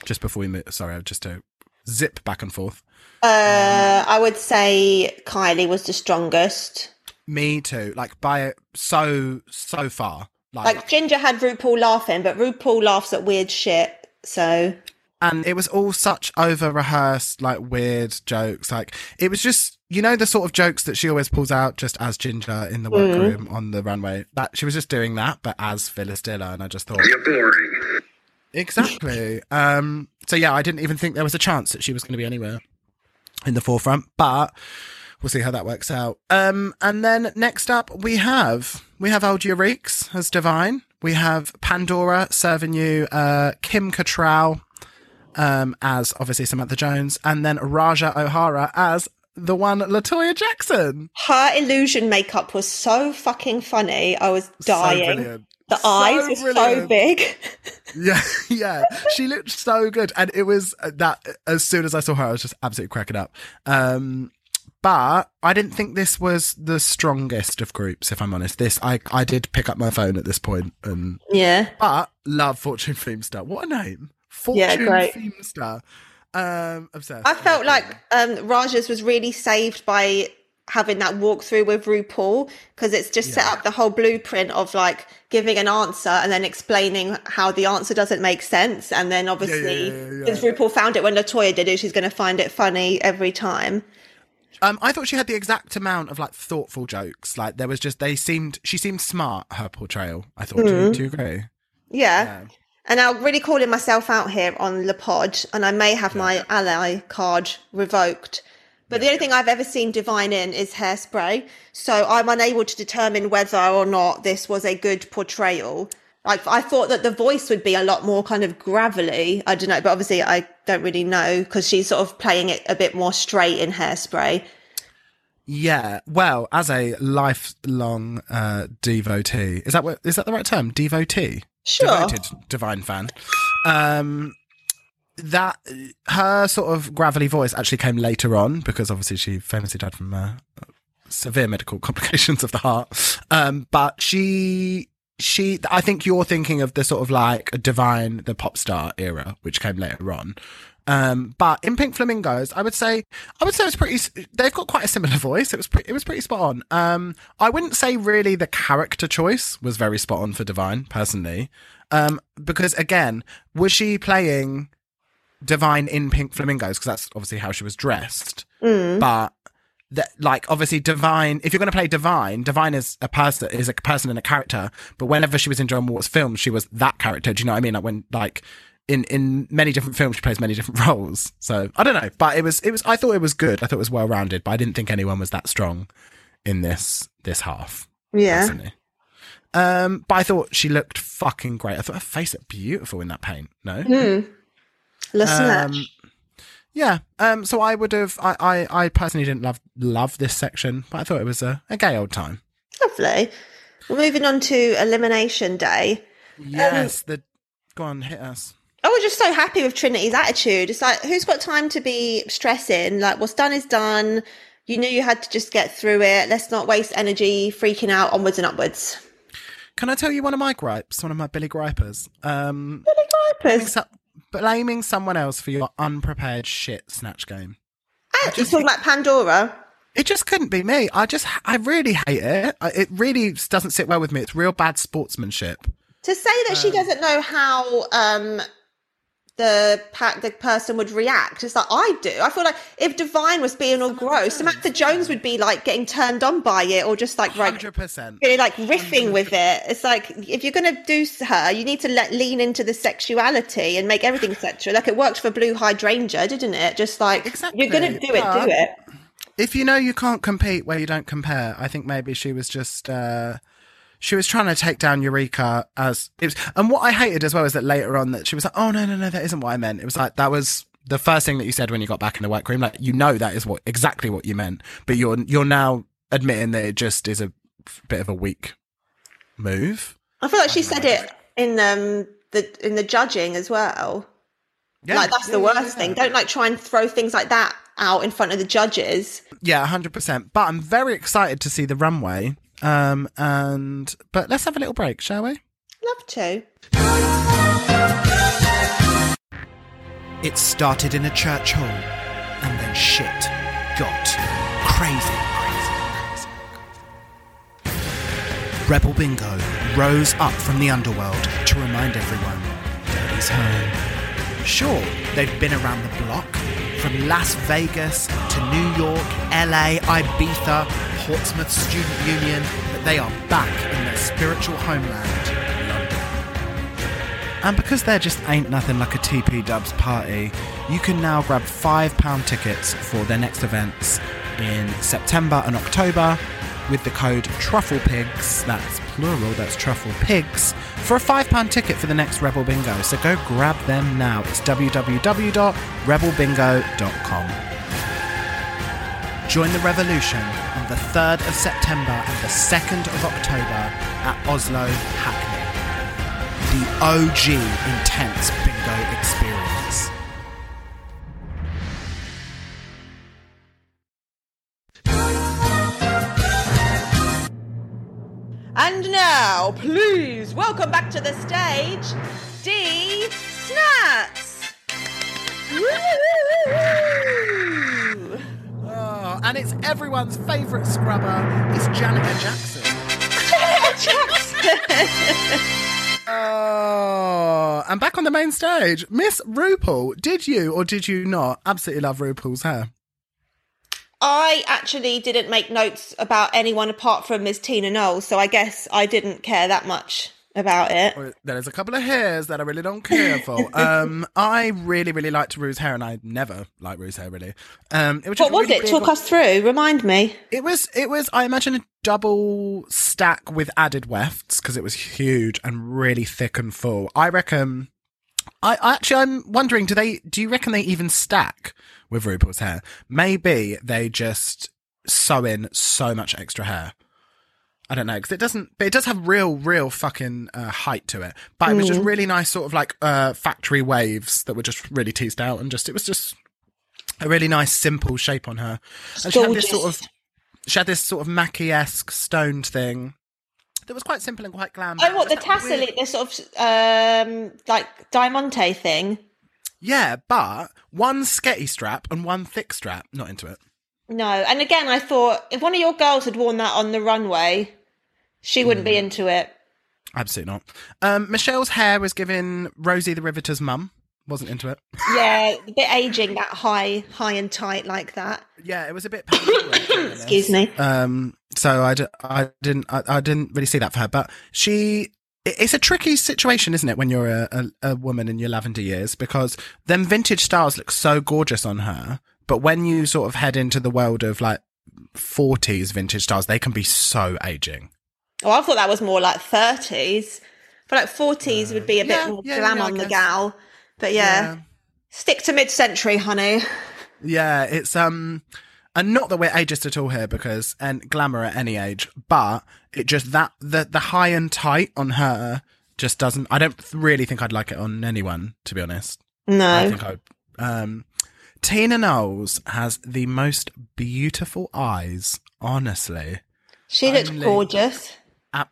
Just before we move, sorry, just to zip back and forth. Uh, I would say Kylie was the strongest. Me too, like by so so far. Like Ginger had RuPaul laughing, but RuPaul laughs at weird shit. So and it was all such over rehearsed, like weird jokes. Like it was just, you know, the sort of jokes that she always pulls out just as Ginger in the workroom on the runway. That she was just doing that, but as Phyllis Diller, and I just thought You're boring. exactly. [LAUGHS] um, so yeah, I didn't even think there was a chance that she was going to be anywhere in the forefront, but we'll see how that works out. Um, and then next up we have we have old Eureeks as Divine. We have Pandora serving you uh, Kim Cattrall um, as obviously Samantha Jones, and then Ra'Jah O'Hara as the one La Toya Jackson. her illusion makeup was so fucking funny. I was dying. brilliant. the So eyes were so big. [LAUGHS] Yeah, yeah. She looked so good, and it was uh, that. As soon as I saw her, I was just absolutely cracking up. Um, but I didn't think this was the strongest of groups. If I'm honest, this I I did pick up my phone at this point, and yeah. but love Fortune Feimster. What a name, Fortune Yeah, great. Feimster. Um, obsessed. I felt like um, Ra'Jah's was really saved by having that walkthrough with RuPaul because it's just set up the whole blueprint of like giving an answer and then explaining how the answer doesn't make sense. And then obviously, yeah, yeah, yeah. RuPaul found it when La Toya did it, she's going to find it funny every time. Um, I thought she had the exact amount of like thoughtful jokes. Like there was just they seemed she seemed smart her portrayal. I thought. Do, you, do you agree? Yeah. And I'm really calling myself out here on the pod, and I may have my ally card revoked. But the only thing I've ever seen Divine in is hairspray. So I'm unable to determine whether or not this was a good portrayal. Like, I thought that the voice would be a lot more kind of gravelly. I don't know, but obviously I don't really know because she's sort of playing it a bit more straight in hairspray. Yeah, well, as a lifelong uh, devotee, is that what is that the right term? Devotee, Sure. devoted divine fan. Um, that her sort of gravelly voice actually came later on because obviously she famously died from uh, severe medical [LAUGHS] complications of the heart. Um, but she. She, I think you're thinking of the sort of like divine, the pop star era, which came later on. Um, but in Pink Flamingos, I would say, I would say it's pretty. They've got quite a similar voice. It was pretty. It was pretty spot on. Um, I wouldn't say really the character choice was very spot on for Divine personally, um, because again, was she playing Divine in Pink Flamingos? Because that's obviously how she was dressed. But that, like, obviously, Divine. If you're going to play Divine, Divine is a person, is a person and a character. But whenever she was in John Waters' films, she was that character. Do you know what I mean? Like when, like. In, in many different films, she plays many different [LAUGHS] roles. So I don't know, but it was it was. I thought it was good. I thought it was well rounded, but I didn't think anyone was that strong in this this half. Yeah. personally. Um, but I thought she looked fucking great. I thought her face looked beautiful in that paint. No, Listen um, yeah. Um, so I would have. I, I, I personally didn't love love this section, but I thought it was a, a gay old time. Lovely. Well, moving on to Elimination Day. Yes. the go on, hit us. I was just so happy with Trinity's attitude. It's like, who's got time to be stressing? Like, what's done is done. You knew you had to just get through it. Let's not waste energy freaking out onwards and upwards. Can I tell you one of my gripes? One of my Billy gripers. Um, blaming, Vipers. so- blaming someone else for your unprepared shit snatch game. Ah, you talking about Pandora? It just couldn't be me. I just, I really hate it. I- It really doesn't sit well with me. It's real bad sportsmanship. To say that Um, she doesn't know how um, the pa- the person would react, it's like I do. I feel like if Divine was being all gross, Samantha Jones would be like getting turned on by it, or just like right, Hundred percent. really like riffing with it. It's like if you're going to do her, you need to let lean into the sexuality and make everything [SIGHS] sexual. Like it worked for Blu Hydrangea, didn't it? Just like Exactly, you're going to do it, but- do it. If you know you can't compete where you don't compare, I think maybe she was just uh she was trying to take down Eureka as it was and what I hated as well is that later on that she was like, Oh no, no, no, that isn't what I meant. It was like that was the first thing that you said when you got back in the workroom. Like you know that is what exactly what you meant. But you're you're now admitting that it just is a bit of a weak move. I feel like she said it in um the in the judging as well. Yeah. like that's the Yeah, yeah, worst yeah. thing. Don't like try and throw things like that out in front of the judges. Yeah, hundred percent. But I'm very excited to see the runway. Um and but let's have a little break, shall we? Love to. It started in a church hall, and then shit got crazy. crazy, crazy, crazy. Rebel Bingo rose up from the underworld to remind everyone Daddy's home. Sure, they've been around the block, from Las Vegas to New York, LA, Ibiza, Portsmouth Student Union, but they are back in their spiritual homeland, London. And because there just ain't nothing like a TP Dubs party, you can now grab £5 tickets for their next events in September and October with the code TrufflePigs, that's plural, that's Truffle Pigs, for a £5 ticket for the next Rebel Bingo. So go grab them now. It's www.rebelbingo.com. Join the revolution on the 3rd of September and the 2nd of October at Oslo, Hackney. The OG Intense Bingo Experience. Now, please welcome back to the stage, D Snats. Oh, and it's everyone's favourite scrubber. It's Janica Jackson. Oh, and back on the main stage, Miss RuPaul. Did you or did you not absolutely love RuPaul's hair? I actually didn't make notes about anyone apart from Ms. Tina Knowles, so I guess I didn't care that much about it. There's a couple of hairs that I really don't care for. [LAUGHS] um, I really, really liked Rue's hair, and I never liked Rue's hair really. Um, it was What was really it? Talk us through. Remind me. It was, it was. I imagine a double stack with added wefts because it was huge and really thick and full. I reckon. I, I actually, I'm wondering, do they? Do you reckon they even stack with RuPaul's hair? Maybe they just sew in so much extra hair. I don't know because it doesn't. But it does have real, real fucking uh, height to it. But it was just really nice, sort of like uh, factory waves that were just really teased out, and just it was just a really nice, simple shape on her. And she had this sort of she had this sort of Mackie esque stoned thing that was quite simple and quite glam. Oh, what the tassel, weird- the sort of um, like diamante thing? Yeah, but one sketty strap and one thick strap. Not into it. No, and again, I thought if one of your girls had worn that on the runway, she wouldn't Mm. be into it. Absolutely not. Um, Michelle's hair was given Rosie the Riveter's mum. Wasn't into it. [LAUGHS] Yeah, a bit aging that high, high and tight like that. yeah, it was a bit. painful, to be [COUGHS] honest. Excuse me. Um, so I, d- I didn't I, I didn't really see that for her, but she. It- It's a tricky situation, isn't it, when you're a, a, a woman in your lavender years because them vintage styles look so gorgeous on her, but when you sort of head into the world of like 40s vintage styles, they can be so aging. Oh, I thought that was more like thirties. But like forties would be a bit yeah, more yeah, glam yeah, on the gal. But yeah, stick to mid-century, honey. Yeah, it's um, and not that we're ageist at all here because and glamour at any age, but it just that the the high and tight on her just doesn't. I don't really think I'd like it on anyone, to be honest. No, I think I. Um, Tina Knowles has the most beautiful eyes. Honestly, she looked gorgeous.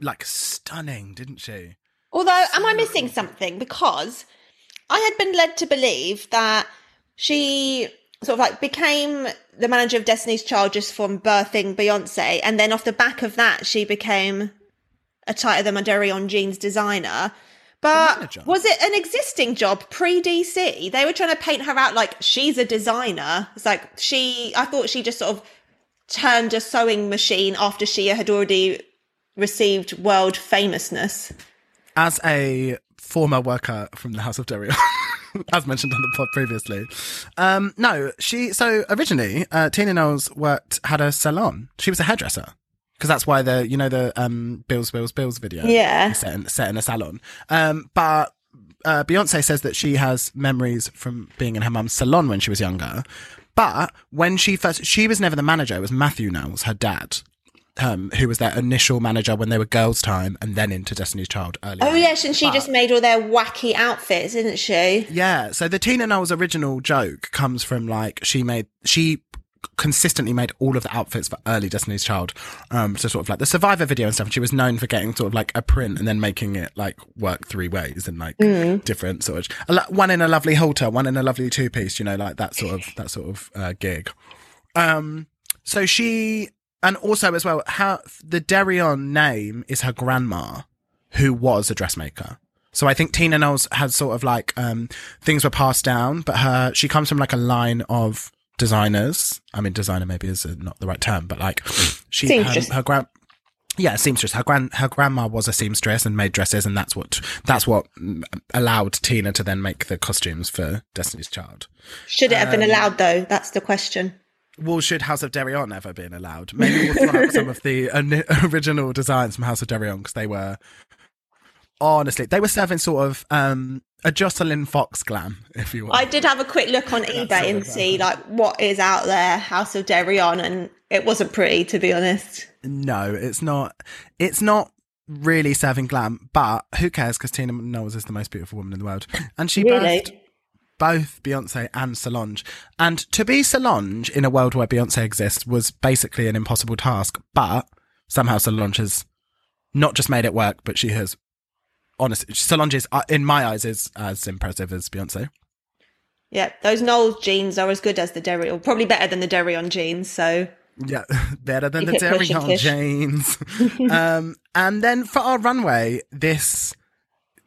like stunning, didn't she? Although, am I missing something? Because I had been led to believe that she sort of like became the manager of Destiny's Child just from birthing Beyonce, and then off the back of that, she became a tighter than Maderion Jeans designer. But was it an existing job pre DC? They were trying to paint her out like she's a designer. It's like she, I thought she just sort of turned a sewing machine after she had already received world famousness. as a former worker from the House of Derry, [LAUGHS] [LAUGHS] as mentioned on the pod previously. Um, no, she, so originally, uh, Tina Knowles worked, had a salon. She was a hairdresser. Because that's why the, you know, the, um, Bills, Bills, Bills video. Yeah. Set in, set in a salon. Um, but, uh, Beyonce says that she has memories from being in her mum's salon when she was younger. But when she first, she was never the manager. It was Matthew Knowles, her dad, um, who was their initial manager when they were Girls Tyme and then into Destiny's Child earlier. Oh yes, and she just made all their wacky outfits, didn't she? Yeah, so the Tina Knowles original joke comes from like she made she consistently made all of the outfits for early Destiny's Child. Um, so sort of like the Survivor video and stuff. And she was known for getting sort of like a print and then making it like work three ways and like different sort of a one in a lovely halter, one in a lovely two piece. You know, like that sort of that sort of uh, gig. Um, so she and also as well, how the Deréon name is her grandma, who was a dressmaker. So I think Tina Knowles had sort of like um, things were passed down, but her she comes from like a line of designers. I mean, designer maybe is not the right term, but like she her, her grand yeah seamstress. Her grand her grandma was a seamstress and made dresses, and that's what that's what allowed Tina to then make the costumes for Destiny's Child. Should it have Um, been allowed though? That's the question. Well, should House of Deréon ever been allowed? Maybe we'll throw up some of the [LAUGHS] original designs from House of Deréon because they were honestly they were serving sort of um, a Joslyn Fox glam, if you will. I did have a quick look on eBay and of see like what is out there, House of Deréon, and it wasn't pretty to be honest. no, it's not. It's not really serving glam, but who cares? Because Tina Knowles is the most beautiful woman in the world, and she birthed Really? Both Beyonce and Solange. And to be Solange in a world where Beyonce exists was basically an impossible task, but somehow Solange has not just made it work, but she has honestly Solange is uh, in my eyes is as impressive as Beyonce. Yeah, those Knowles jeans are as good as the Deréon, or probably better than the Deréon jeans. So Yeah, [LAUGHS] better than the Keep it on Tish. Janes. [LAUGHS] um, and then for our runway this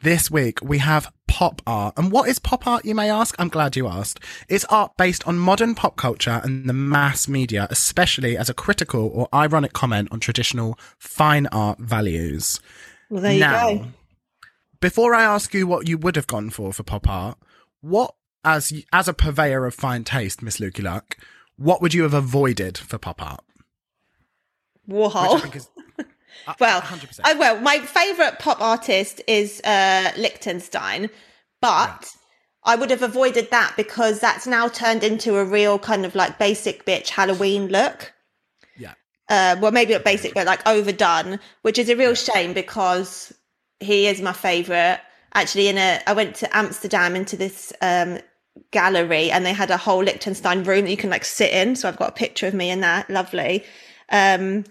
this week we have pop art. And what is pop art, you may ask? I'm glad you asked. It's art based on modern pop culture and the mass media, especially as a critical or ironic comment on traditional fine art values. well, there you go. before I ask you what you would have gone for for pop art, what as as a purveyor of fine taste, Miss Lukey Luck, what would you have avoided for pop art? Warhol. Well, 100%. I, well, my favourite pop artist is uh, Lichtenstein, but I would have avoided that because that's now turned into a real kind of like basic bitch Halloween look. yeah. Uh, well, maybe not basic, but like overdone, which is a real shame because he is my favourite. Actually, in a, I went to Amsterdam into this um, gallery, and they had a whole Lichtenstein room that you can like sit in. So I've got a picture of me in that. Lovely. Um,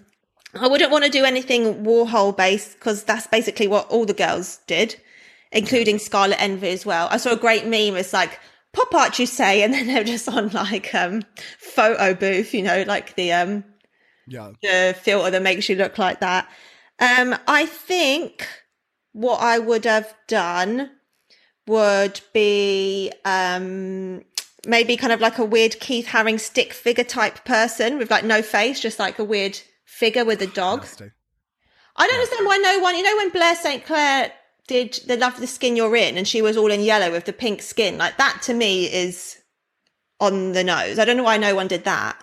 I wouldn't want to do anything Warhol based because that's basically what all the girls did, including Scarlet Envy as well. I saw a great meme. It's like pop art, you say, [LAUGHS] and then they're just on like um photo booth, you know, like the um Yeah. the filter that makes you look like that. Um, I think what I would have done would be um maybe kind of like a weird Keith Haring stick figure type person with like no face, just like a weird figure with a dog. I don't understand why no one, you know, when Blair St. Clair did the Love the Skin You're In and she was all in yellow with the pink skin, like that to me is on the nose. I don't know why no one did that.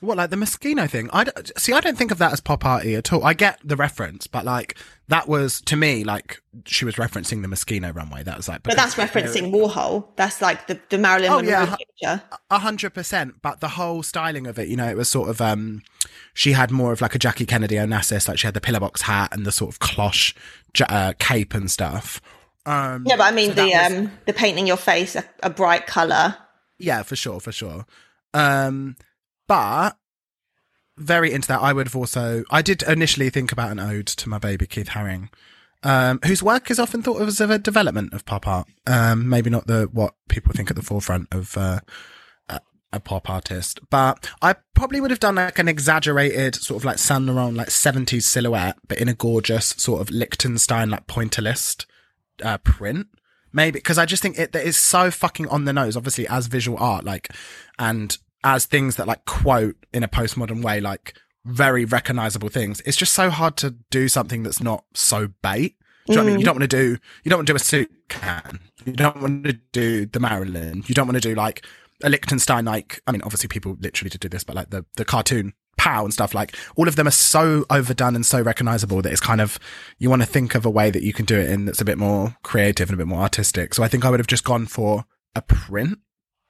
What, like the Moschino thing? I don't, see. I don't think of that as pop arty at all. I get the reference, but like that was to me like she was referencing the Moschino runway. That was like, But that's referencing Warhol. That's like the, the Marilyn Oh, Monroe yeah. picture. A hundred percent, but the whole styling of it, you know, it was sort of um she had more of like a Jackie Kennedy Onassis, like she had the pillowbox hat and the sort of cloche uh, cape and stuff. Um Yeah, but I mean so the was- um the painting your face a, a bright color. yeah, for sure, for sure. Um but very into that, I would have also I did initially think about an ode to my baby Keith Haring. Um, whose work is often thought of as a development of pop art. Um, maybe not the what people think at the forefront of uh, a, a pop artist, but I probably would have done like an exaggerated sort of like Saint Laurent like seventies silhouette, but in a gorgeous sort of Lichtenstein like pointillist uh, print. Maybe because I just think it that is so fucking on the nose, obviously as visual art, like and as things that like quote in a postmodern way, like very recognizable things. It's just so hard to do something that's not so bait. Do you know what I mean? Mm. You don't want to do you don't want to do a suit can. You don't want to do the Marilyn. You don't want to do like a Lichtenstein like I mean obviously people literally did do this, but like the the cartoon pow and stuff like all of them are so overdone and so recognizable that it's kind of you want to think of a way that you can do it in that's a bit more creative and a bit more artistic. So I think I would have just gone for a print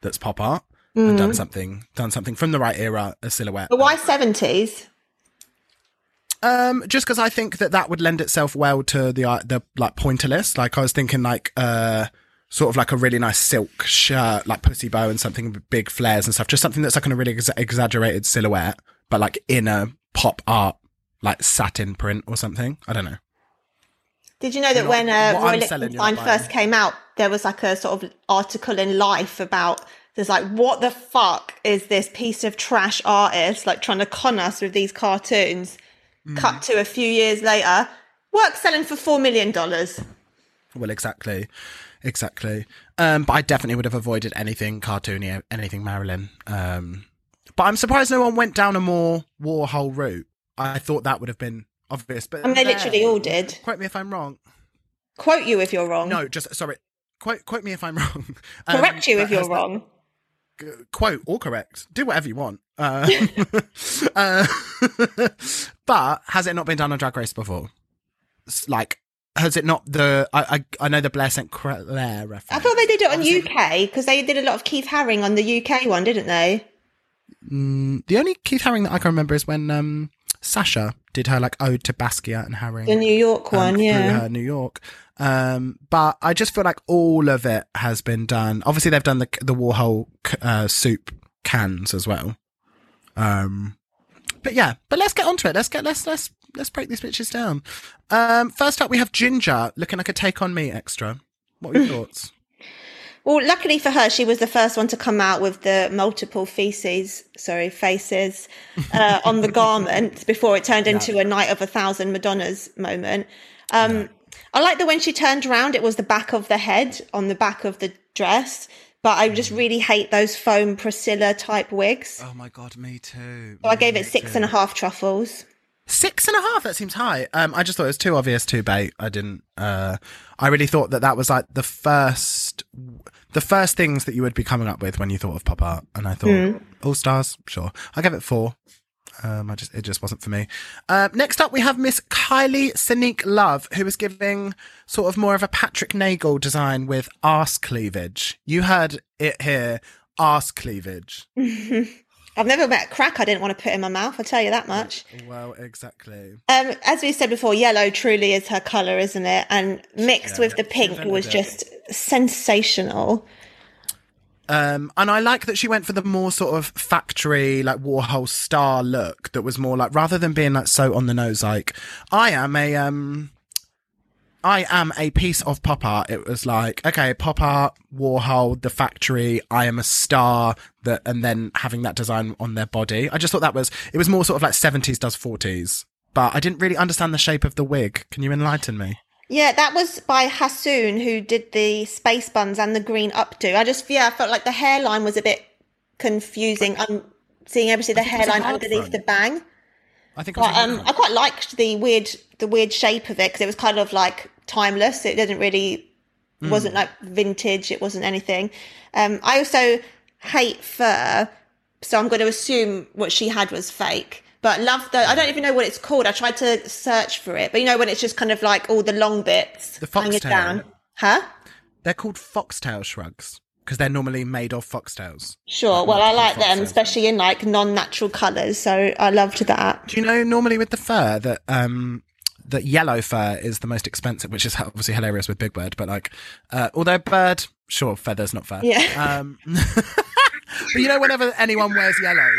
that's pop art and done something done something from the right era, a silhouette. But why seventies? Um, just because I think that that would lend itself well to the uh, the like pointillist. Like I was thinking, like uh, sort of like a really nice silk shirt, like pussy bow and something with big flares and stuff. Just something that's like in a really ex- exaggerated silhouette, but like in a pop art, like satin print or something. I don't know. Did you know that You're when not- uh, Roy I'm selling, you're Lichtenstein first came out, there was like a sort of article in Life about there's like what the fuck is this piece of trash artist like trying to con us with these cartoons? Mm. Cut to a few years later, Work selling for $4 million. Well, exactly, exactly. Um, but I definitely would have avoided anything cartoony, anything Marilyn. Um, but I'm surprised no one went down a more Warhol route. I thought that would have been obvious, but And they there- literally all did. Quote me if I'm wrong. Quote you if you're wrong. No, just sorry. Quote quote me if I'm [LAUGHS] wrong. Um, Correct you if you're has that- wrong. Quote or correct. Do whatever you want. Uh, [LAUGHS] [LAUGHS] uh, [LAUGHS] but has it not been done on Drag Race before? S- Like, has it not the? I I, I know the Blair St Clair reference. I thought they did it on Obviously- UK because they did a lot of Keith Haring on the UK one, didn't they? Mm, the only Keith Haring that I can remember is when um Sasha did her like ode to Basquiat and Haring. The New York um, one, through yeah. her New York. Um, but I just feel like all of it has been done. Obviously, they've done the the Warhol uh, soup cans as well. Um, but yeah, but let's get onto it. Let's get let's let's let's break these bitches down. Um, first up, we have Ginger looking like a take on me extra. What are your [LAUGHS] thoughts? Well, luckily for her, she was the first one to come out with the multiple feces, sorry, faces uh, on the [LAUGHS] garment before it turned into a Night of a Thousand Madonnas moment. Um, I like that when she turned around, it was the back of the head on the back of the dress. But I just really hate those foam Priscilla type wigs. Oh my god, me too. So I gave it six and a half truffles. Six and a half. That seems high. Um, I just thought it was too obvious, too bait. I didn't. Uh, I really thought that that was like the first, the first things that you would be coming up with when you thought of pop art, and I thought All Stars. Sure, I give it four. Um, I just it just wasn't for me. Uh, next up, we have Miss Kylie Sonique Love, who was giving sort of more of a Patrick Nagel design with arse cleavage. You heard it here, arse cleavage. [LAUGHS] I've never met a crack I didn't want to put in my mouth, I'll tell you that much. Well, exactly. Um, as we said before, yellow truly is her colour, isn't it? And mixed Yeah, with the pink was just sensational. Um, and I like that she went for the more sort of factory, like Warhol star look that was more like, rather than being like so on the nose, like, I am a, um, I am a piece of pop art. It was like, okay, pop art, Warhol, the factory, I am a star that, and then having that design on their body. I just thought that was, it was more sort of like 70s does 40s, but I didn't really understand the shape of the wig. Can you enlighten me? Yeah, that was by Hassoon, who did the space buns and the green updo. I just, yeah, I felt like the hairline was a bit confusing. I'm seeing obviously the think it hairline underneath front. the bang. I think But um, I quite liked the weird, the weird shape of it because it was kind of like timeless. It didn't really, Hmm. wasn't like vintage. It wasn't anything. Um, I also hate fur, so I'm going to assume what she had was fake. But love the, I don't even know what it's called. I tried to search for it, but you know when it's just kind of like all the long bits The foxtail. down, huh? They're called foxtail shrugs because they're normally made of foxtails. Sure. Well, I like them, especially in like non-natural colours. So I loved that. Do you know normally with the fur that um that yellow fur is the most expensive, which is [LAUGHS] obviously hilarious with Big Bird, but like uh, although bird sure feathers not fur. Yeah. Um, [LAUGHS] but you know whenever anyone wears yellow,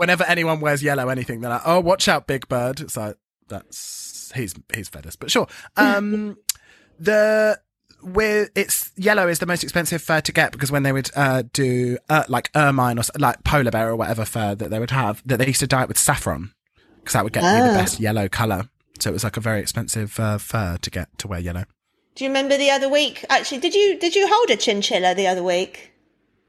whenever anyone wears yellow anything, they're like, oh watch out Big Bird. It's like that's he's he's feathers, but sure. Um, [LAUGHS] the where it's yellow is the most expensive fur to get because when they would uh, do uh, like ermine or like polar bear or whatever fur that they would have, that they used to dye it with saffron because that would get you the Ah. best yellow color. So it was like a very expensive uh, fur to get to wear yellow. Do you remember the other week? Actually, did you did you hold a chinchilla the other week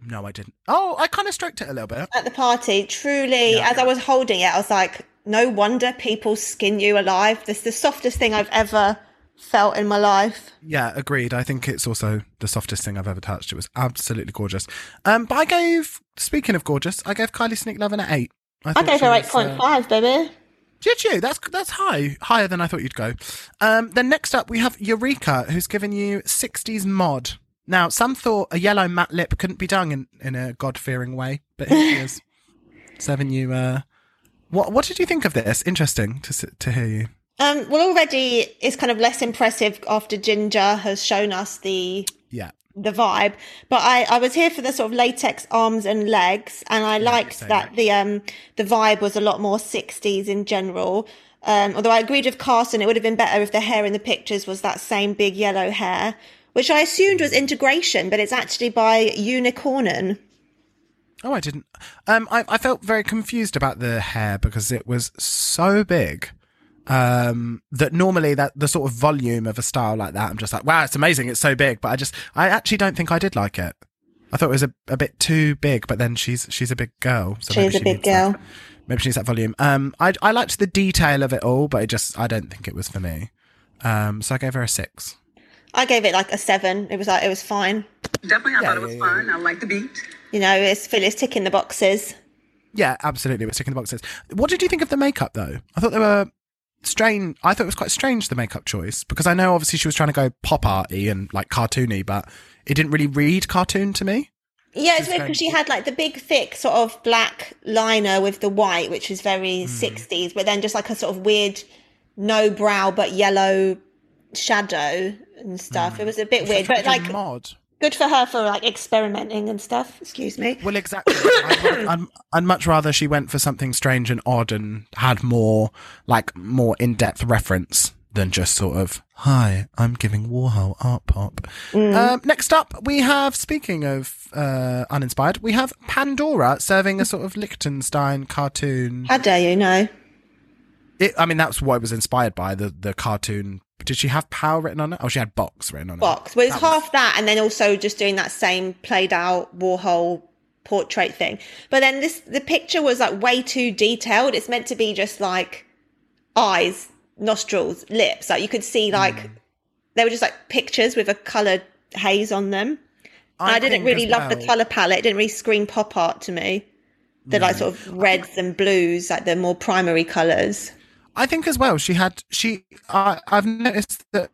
No, I didn't. Oh, I kind of stroked it a little bit. at the party? Truly, as I was holding it, I was like, no wonder people skin you alive. This is the softest thing I've ever felt in my life. Yeah, agreed. I think it's also the softest thing I've ever touched. It was absolutely gorgeous. Um, but I gave, speaking of gorgeous, I gave Kylie Sonique Love an eight. I thought gave her was, eight point uh, five, baby. Did you? That's that's high, higher than I thought you'd go. Um, then next up we have Eureka, who's given you '60s mod. Now, some thought a yellow matte lip couldn't be done in, in a God fearing way, but here she is, [LAUGHS] serving you. Uh, what what did you think of this? Interesting to to hear you. Um, well, already it's kind of less impressive after Ginger has shown us the Yeah, the vibe. But I, I was here for the sort of latex arms and legs, and I liked same, that the um the vibe was a lot more sixties in general. Um, although I agreed with Carson, it would have been better if the hair in the pictures was that same big yellow hair, which I assumed was integration, but it's actually by Unicorn. Oh, I didn't. Um, I, I felt very confused about the hair because it was so big. Um, that normally that the sort of volume of a style like that, I'm just like, wow, it's amazing, it's so big. But I just, I actually don't think I did like it. I thought it was a, a bit too big, but then she's she's a big girl. So maybe She's a she big needs that- girl. maybe she needs that volume. Um, I I liked the detail of it all, but it just I don't think it was for me. Um, so I gave her a six. I gave it like a seven. It was like it was fine. Definitely, I Yeah, thought it was yeah, fun. I like the beat. You know, it's it's ticking the boxes. Yeah, absolutely. We're ticking the boxes. What did you think of the makeup though? I thought they were strange. I thought it was quite strange the makeup choice because I know obviously she was trying to go pop arty and like cartoony, but it didn't really read cartoon to me. Yeah, it's weird because she had like the big, thick sort of black liner with the white, which is very Hmm. 60s, but then just like a sort of weird, no brow but yellow shadow and stuff. It was a bit weird, but like mod. good for her for like experimenting and stuff. Excuse me. Well, exactly. I'd, I'd, I'd much rather she went for something strange and odd and had more, like, more in depth reference than just sort of, hi, I'm giving Warhol art pop. Um, next up, we have, speaking of uh, uninspired, we have Pandora serving a sort of Lichtenstein cartoon. How dare you know? It, I mean, that's what it was inspired by, the, the cartoon. Did she have power written on it? Oh, she had box written on it. box. Well, it's That was- half that, and then also just doing that same played out Warhol portrait thing. But then this, the picture was like way too detailed. It's meant to be just like eyes, nostrils, lips. Like you could see like Hmm. they were just like pictures with a coloured haze on them. And I, didn't really love the colour palette. It didn't really scream pop art to me. The like sort of reds and blues, like the more primary colours. I think as well. She had she. I I've noticed that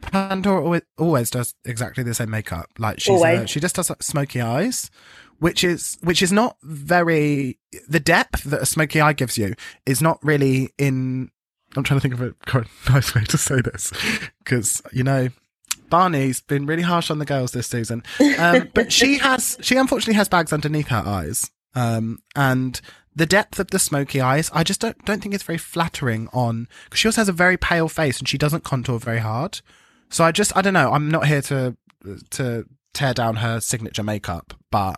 Pandora always, always does exactly the same makeup. Like she's uh, she just does like smoky eyes, which is which is not very the depth that a smoky eye gives you is not really in. I'm trying to think of a [LAUGHS] nice way to say this because you know. Barney's been really harsh on the girls this season, um, but she [LAUGHS] has she unfortunately has bags underneath her eyes, um, and the depth of the smoky eyes, I just don't don't think it's very flattering on because she also has a very pale face and she doesn't contour very hard. So I just I don't know. I'm not here to to tear down her signature makeup, but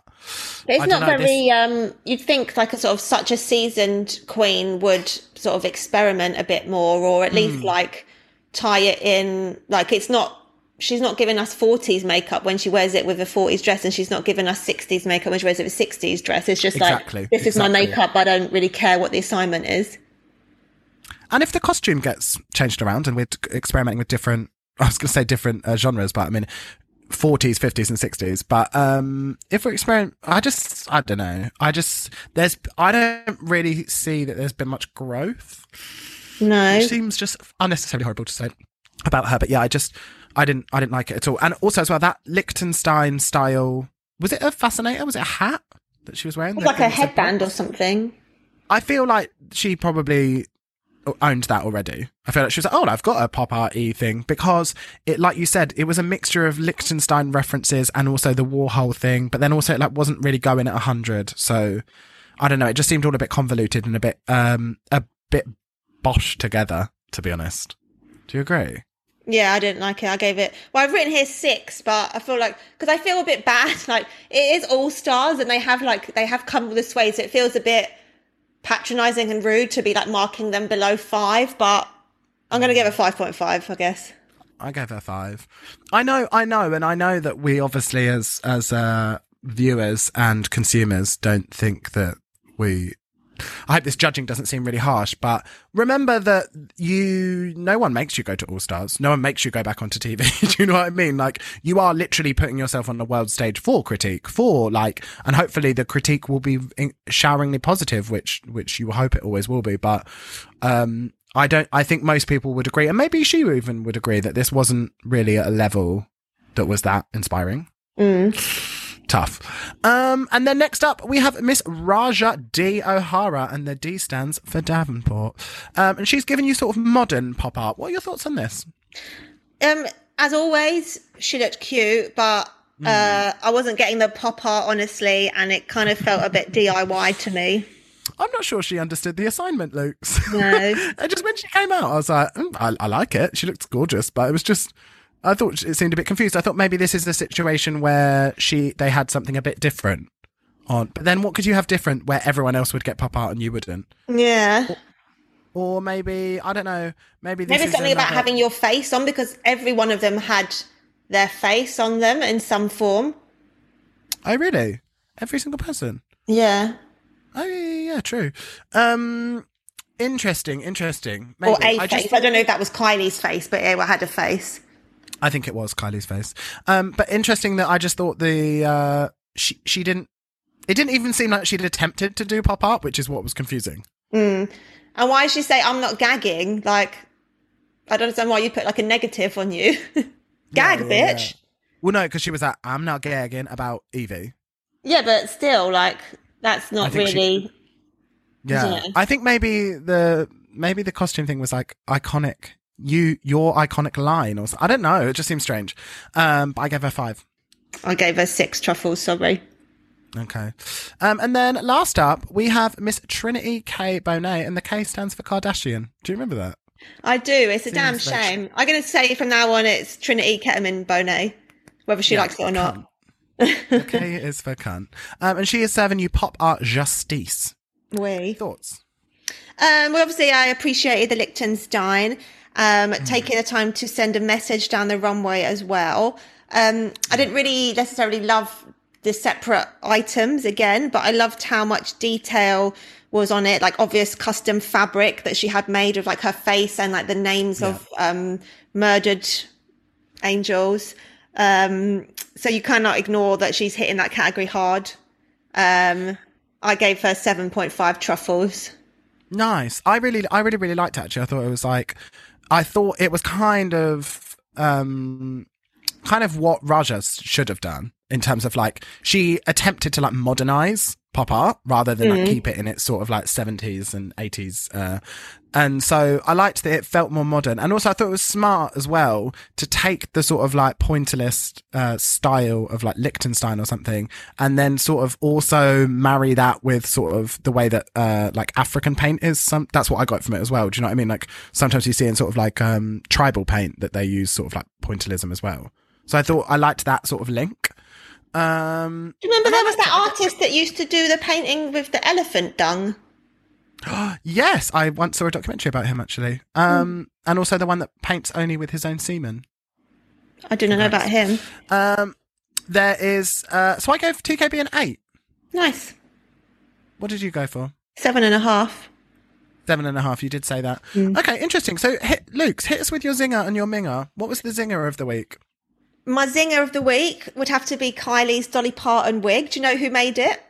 But it's not know, very. Um, you'd think like a sort of such a seasoned queen would sort of experiment a bit more, or at least Hmm. like tie it in. Like it's not. She's not giving us 40s makeup when she wears it with a 40s dress, and she's not giving us 60s makeup when she wears it with a 60s dress. It's just Exactly, like this is my exactly. makeup. I don't really care what the assignment is. and if the costume gets changed around and we're experimenting with different, [LAUGHS] I was going to say different uh, genres, but I mean. 40s, 50s, and 60s. But um if we're experiment, I just, I don't know. I just, there's, I don't really see that there's been much growth. No, which seems just unnecessarily horrible to say about her. But yeah, I just I didn't I didn't like it at all. And also as well that Lichtenstein style was it a fascinator? Was it a hat that she was wearing? it's like a headband or something. I feel like she probably owned that already. I feel like she was like, oh, I've got a pop arty thing because it, like you said, it was a mixture of Lichtenstein references and also the Warhol thing, but then also it like wasn't really going at hundred. So I don't know. It just seemed all a bit convoluted and a bit um a bit bosh together. To be honest, do you agree? Yeah, I didn't like it. I gave it. Well, I've written here six, but I feel like because I feel a bit bad. [LAUGHS] Like it is all stars, and they have like they have come this way, so it feels a bit patronizing and rude to be like marking them below five. But I'm gonna give it five point five, I guess. I gave it a five. I know, I know, and I know that we obviously, as as uh, viewers and consumers, don't think that we. I hope this judging doesn't seem really harsh, but remember that you, no one makes you go to All Stars. No one makes you go back onto TV. [LAUGHS] Do you know what I mean? Like, you are literally putting yourself on the world stage for critique, for like, and hopefully the critique will be showeringly positive, which, which you hope it always will be. But, um, I don't, I think most people would agree, and maybe she even would agree that this wasn't really at a level that was that inspiring. Tough. Um, and then next up, we have Miss Ra'Jah D. O'Hara, and the D stands for Davenport. Um, and she's given you sort of modern pop art. What are your thoughts on this? Um, as always, she looked cute, but uh, I wasn't getting the pop art honestly, and it kind of felt a bit [LAUGHS] DIY to me. I'm not sure she understood the assignment, Luke's. No. [LAUGHS] and just when she came out, I was like, mm, I, I like it. She looks gorgeous, but it was just, I thought it seemed a bit confused. I thought maybe this is the situation where she they had something a bit different on. But then what could you have different where everyone else would get pop art and you wouldn't? Yeah. or maybe I don't know. Maybe this Maybe something about having your face on because every one of them had their face on them in some form. Oh, really? Every single person. Yeah. Oh, yeah, yeah, yeah, true. Um, interesting, interesting. Maybe. Or a I face. just I don't know if that was Kylie's face, but it had a face. I think it was Kylie's face. Um, but interesting that I just thought the uh, she she didn't. It didn't even seem like she'd attempted to do pop art, which is what was confusing. And why did she say I'm not gagging? Like, I don't understand why you put like a negative on you. [LAUGHS] Gag, Yeah, yeah, bitch. yeah. Well, no, because she was like, "I'm not gagging about Evie." Yeah. but still, like, that's not she- really. Yeah, Yeah. I think maybe the maybe the costume thing was like iconic. You your iconic line, or I don't know. It just seems strange. Um, but I gave her five. I gave her six truffles. Sorry. Okay. Um, and then last up, we have Miss Trinity K. Bonet, and the K stands for Kardashian. Do you remember that? I do. It's a damn Seems like- shame. I'm going to say from now on it's Trinity Ketamine Bonet, whether she Yeah, likes it or not. K [LAUGHS] is for cunt. Um, and she is serving you pop art justice. We. Thoughts? Um, well, obviously, I appreciated the Lichtenstein um, Mm. taking the time to send a message down the runway as well. Um, I didn't really necessarily love the separate items again, but I loved how much detail was on it, like obvious custom fabric that she had made of like her face and like the names of um, murdered angels. Um, so you cannot ignore that she's hitting that category hard. Um, I gave her 7.5 truffles. Nice. I really, I really, really liked it. Actually, I thought it was like, I thought it was kind of, um, kind of what Ra'Jah should have done in terms of like she attempted to like modernize pop art rather than like keep it in its sort of like 70s and 80s uh and so I liked that it felt more modern. And also I thought it was smart as well to take the sort of like pointillist uh style of like Lichtenstein or something and then sort of also marry that with sort of the way that uh like African paint is. Some that's what I got from it as well. Do you know what I mean? Like sometimes you see in sort of like um tribal paint that they use sort of like pointillism as well. So I thought I liked that sort of link um Do you remember there was that artist that used to do the painting with the elephant dung? [GASPS] Yes, I once saw a documentary about him actually. Um, and also the one that paints only with his own semen. I didn't know about him. Um, there is. Uh, so I gave TKB an eight. Nice. What did you go for? Seven and a half. Seven and a half. You did say that. Okay, interesting. So, hit, Luke's hit us with your zinger and your minger. What was the zinger of the week? My zinger of the week would have to be Kylie's Dolly Parton wig. Do you know who made it?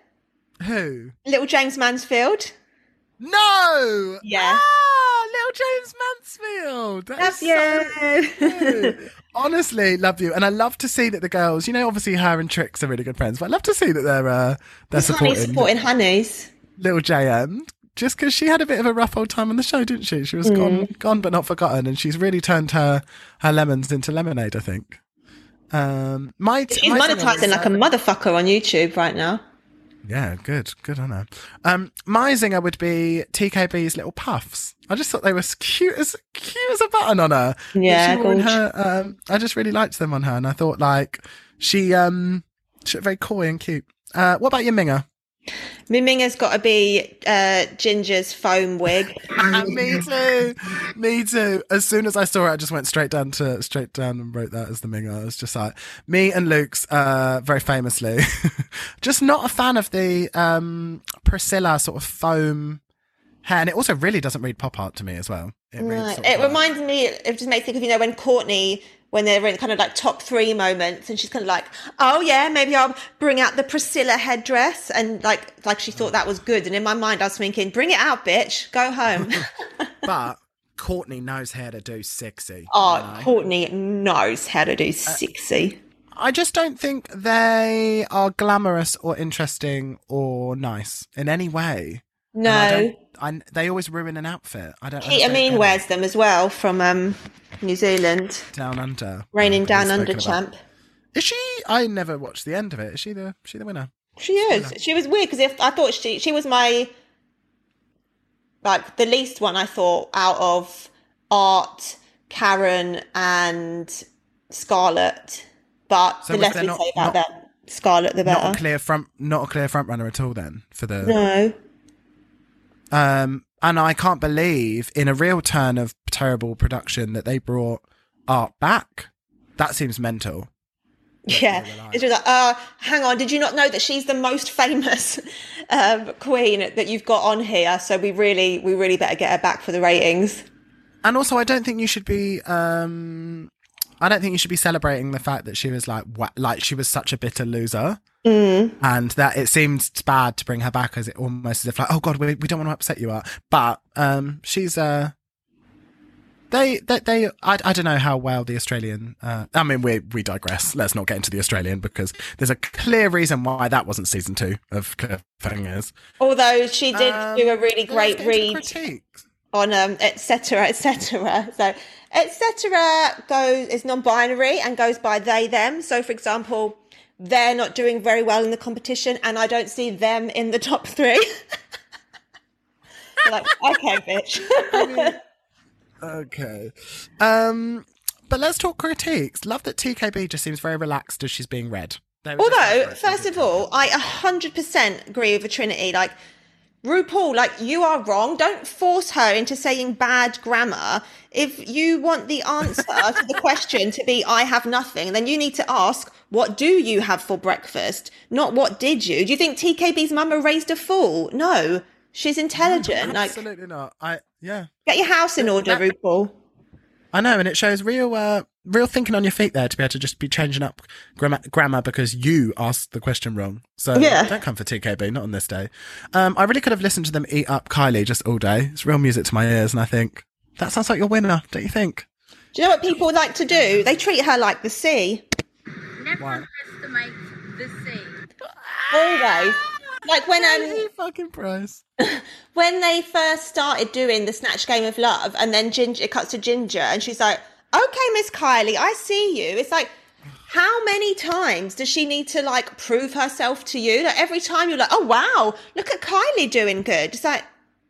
Who? Little Jaymes Mansfield. No. Yeah. Ah, little Jaymes Mansfield. That Love so you. cute. [LAUGHS] Honestly, love you, and I love to see that the girls. You know, obviously, her and Trix are really good friends, but I love to see that they're uh, they're supporting supporting honeys. little JM. Just because she had a bit of a rough old time on the show, didn't she? She was gone, gone but not forgotten, and she's really turned her her lemons into lemonade. I think. Um, my She's my monetizing like a motherfucker on YouTube right now. Yeah, good, good on her. Um, my zinger would be TKB's little puffs. I just thought they were as cute as cute as a button on her. Yeah, she wore in gorge. her. Um, I just really liked them on her, and I thought like she um she looked very coy and cute. Uh, what about your minger? Miminga's got to be uh, Ginger's foam wig. [LAUGHS] me too. Me too. As soon as I saw it, I just went straight down to straight down and wrote that as the minger. I was just like me and Luke's uh very famously [LAUGHS] just not a fan of the um Priscilla sort of foam hair. And it also really doesn't read pop art to me as well. It, Right. It reminds me, it just makes me think of, you know, when Courtney, when they're in kind of like top three moments and she's kind of like, oh yeah, maybe I'll bring out the Priscilla headdress. And like, like she thought that was good. And in my mind, I was thinking, bring it out, bitch, go home. [LAUGHS] but Courtney knows how to do sexy. oh, you know? Courtney knows how to do Uh, sexy. I just don't think they are glamorous or interesting or nice in any way. No. I, they always ruin an outfit. I don't. Peter don't Mean get it. wears them as well from um, New Zealand. down under. Raining down under about- champ. Is she? I never watched the end of it. Is she the? Is she the winner? She is. She was weird because if I thought she she was my like the least one I thought out of Art, Karen, and Scarlett. But So the less we not- say about not- them, Scarlett, the Not better. a clear front. Not a clear front runner at all. Then for the. no, Um. and I can't believe in a real turn of terrible production that they brought art back. That seems mental. Yeah, they were like- it's just like, uh, hang on, did you not know that she's the most famous [LAUGHS] um, queen that you've got on here? So we really, we really better get her back for the ratings. And also, I don't think you should be. Um, I don't think you should be celebrating the fact that she was like, wa- like she was such a bitter loser, and that it seemed bad to bring her back as it almost as if like, oh god, we we don't want to upset you, Art. But um, she's uh, they they they I, I don't know how well the Australian. Uh, I mean, we we digress. Let's not get into the Australian because there's a clear reason why that wasn't season two of Cliffhangers. Although she did Um, do a really great read critiques. on um, etc. etc. So etc. goes is non-binary and goes by they them. So for example, they're not doing very well in the competition, and I don't see them in the top three. [LAUGHS] You're like, okay, bitch. [LAUGHS] Okay. Um, but let's talk critiques. Love that TKB just seems very relaxed as she's being read. They were just Although, first of all, I 100% agree with Trinity. Like, RuPaul, like, you are wrong. Don't force her into saying bad grammar. If you want the answer to the question to be, I have nothing, then you need to ask, what do you have for breakfast? Not what did you? Do you think TKB's mama raised a fool? No. She's intelligent. Like, absolutely not. I yeah. get your house in order, RuPaul. I know, and it shows real, uh, real thinking on your feet there to be able to just be changing up grammar, grammar because you asked the question wrong. So Yeah. don't come for TKB, not on this day. Um, I really could have listened to them eat up Kylie just all day. It's real music to my ears, and I think that sounds like your winner, don't you think? Do you know what people like to do? They treat her like the sea. Never underestimate the sea. Always. Like when um fucking price. [LAUGHS] when they first started doing the Snatch Game of Love, and then Ginger it cuts to Ginger, and she's like, "Okay, Miss Kylie, I see you." It's like, how many times does she need to like prove herself to you? Like every time you're like, "Oh wow, look at Kylie doing good." It's like,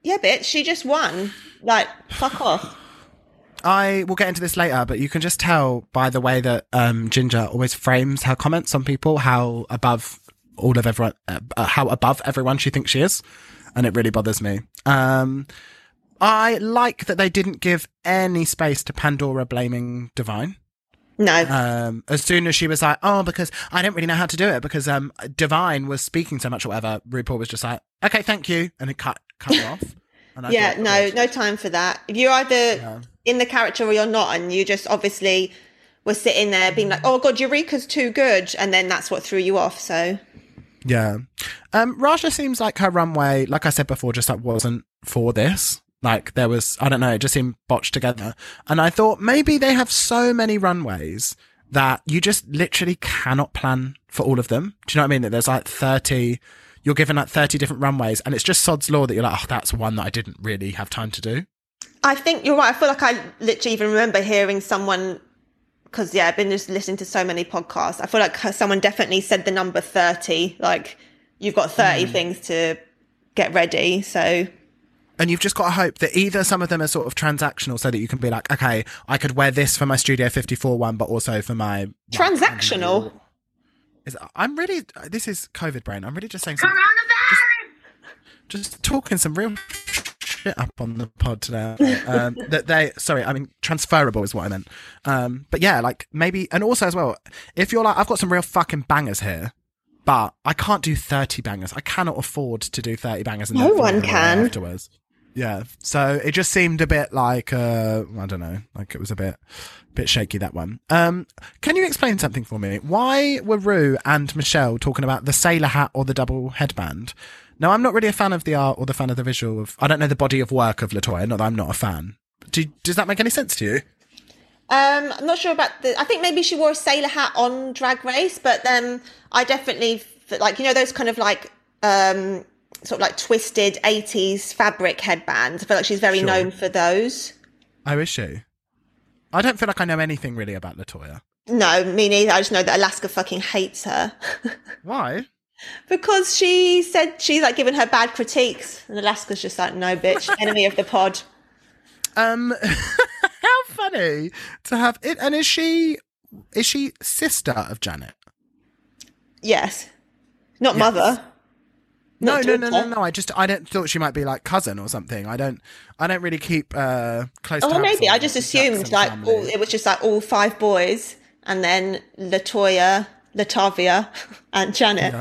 yeah, bitch, she just won. Like, fuck off. I will get into this later, but you can just tell by the way that um, Ginger always frames her comments on people how above all of everyone, uh, how above everyone she thinks she is, and it really bothers me. Um, I like that they didn't give any space to Pandora blaming Divine. No, Um, as soon as she was like, "Oh, because I don't really know how to do it," because um, Divine was speaking so much or whatever, RuPaul was just like, "Okay, thank you," and it cut cut her off. [LAUGHS] And I yeah, no, no time for that. You're either in the character or you're not, and you just obviously were sitting there being like, "Oh God, Eureka's too good," and then that's what threw you off. So. Yeah. Um, Ra'Jah seems like her runway, like I said before, just like wasn't for this. Like there was, I don't know, it just seemed botched together. And I thought maybe they have so many runways that you just literally cannot plan for all of them. Do you know what I mean? That there's like 30, you're given like 30 different runways and it's just sod's law that you're like, oh, that's one that I didn't really have time to do. I think you're right. I feel like I literally even remember hearing someone because yeah, I've been just listening to so many podcasts. I feel like someone definitely said the number thirty. Like you've got thirty hmm. things to get ready. So And you've just got to hope that either some of them are sort of transactional so that you can be like, okay, I could wear this for my Studio 54 one, but also for my. transactional. Is, I'm really, this is COVID brain. I'm really just saying some, just talking some real shit up on the pod today. Um, [LAUGHS] that they, sorry, I mean, transferable is what I meant. Um, but yeah, like maybe, and also as well, if you're like, I've got some real fucking bangers here. But I can't do 30 bangers. I cannot afford to do 30 bangers. And No one can. Afterwards. Yeah. So it just seemed a bit like, uh, I don't know, like it was a bit, bit shaky, that one. Um, can you explain something for me? Why were Rue and Michelle talking about the sailor hat or the double headband? Now, I'm not really a fan of the art or the fan of the visual of, I don't know the body of work of La Toya, not that I'm not a fan. Do, does that make any sense to you? Um, I'm not sure about the. I think maybe she wore a sailor hat on Drag Race, but then I definitely like you know those kind of like um sort of like twisted 80s fabric headbands. I feel like she's very Sure. known for those. Oh, is she? I don't feel like I know anything really about La Toya. No, me neither. I just know that Alaska fucking hates her. [LAUGHS] Why? Because she said she's like giving her bad critiques, and Alaska's just like, no, bitch, [LAUGHS] enemy of the pod. Um, [LAUGHS] how funny to have it. And is she is she sister of Janet? Yes, not mother. No, no, no, no, no. I just I don't thought she might be like cousin or something. I don't I don't really keep uh close. Oh, maybe. I just assumed like all, it was just like all five boys and then La Toya, Latavia, [LAUGHS] and Janet.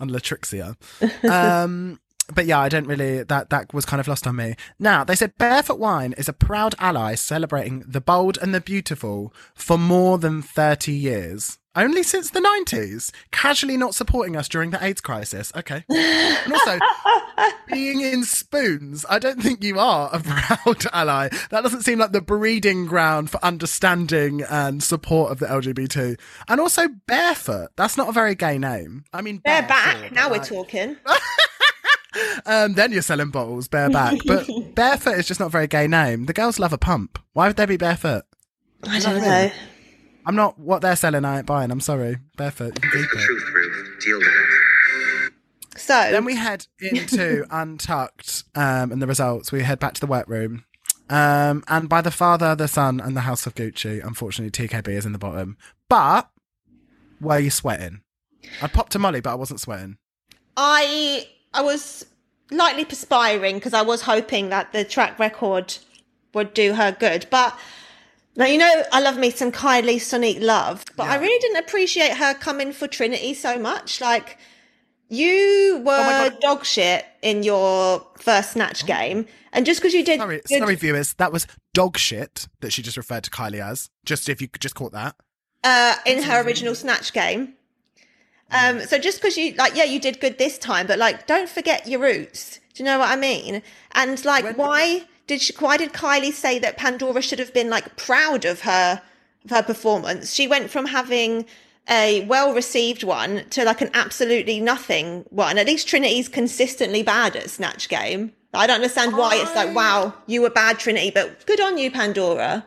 On Latrixia. [LAUGHS] um, but yeah, I don't really. That that was kind of lost on me. Now they said Barefoot Wine is a proud ally celebrating the bold and the beautiful for more than thirty years. Only since the nineties, casually not supporting us during the AIDS crisis. Okay, and also [LAUGHS] being in spoons. I don't think you are a [LAUGHS] proud ally. That doesn't seem like the breeding ground for understanding and support of the LGBT. And also barefoot. That's not a very gay name. I mean, They're back. now we're talking. [LAUGHS] Um, then you're selling bottles bareback. But [LAUGHS] barefoot is just not a very gay name. The girls love a pump. Why would they be barefoot? I don't know. I'm not what they're selling. I ain't buying. I'm sorry. Barefoot. You can keep it. Truth, Ruth. Deal with it. So Then we head into [LAUGHS] Untucked um, and the results. We head back to the workroom. Um, and by the father, the son, and the house of Gucci, unfortunately, TKB is in the bottom. But were you sweating? I popped a molly, but I wasn't sweating. I I was lightly perspiring because I was hoping that the track record would do her good. But now you know I love me some Kylie Sonique Love, but I really didn't appreciate her coming for Trinity so much. Like you were Oh dog shit in your first snatch game, and just because you did Sorry, good- sorry, viewers. That was dog shit that she just referred to Kylie as. Just if you could just caught that. uh, in her original snatch game. Um, so just because you like, yeah, you did good this time, but like, don't forget your roots. Do you know what I mean? And like, When- why did she, why did Kylie say that Pandora should have been like proud of her of her performance? She went from having a well received one to like an absolutely nothing one. At least Trinity's consistently bad at snatch game. I don't understand why it's like, wow, you were bad, Trinity, but good on you, Pandora.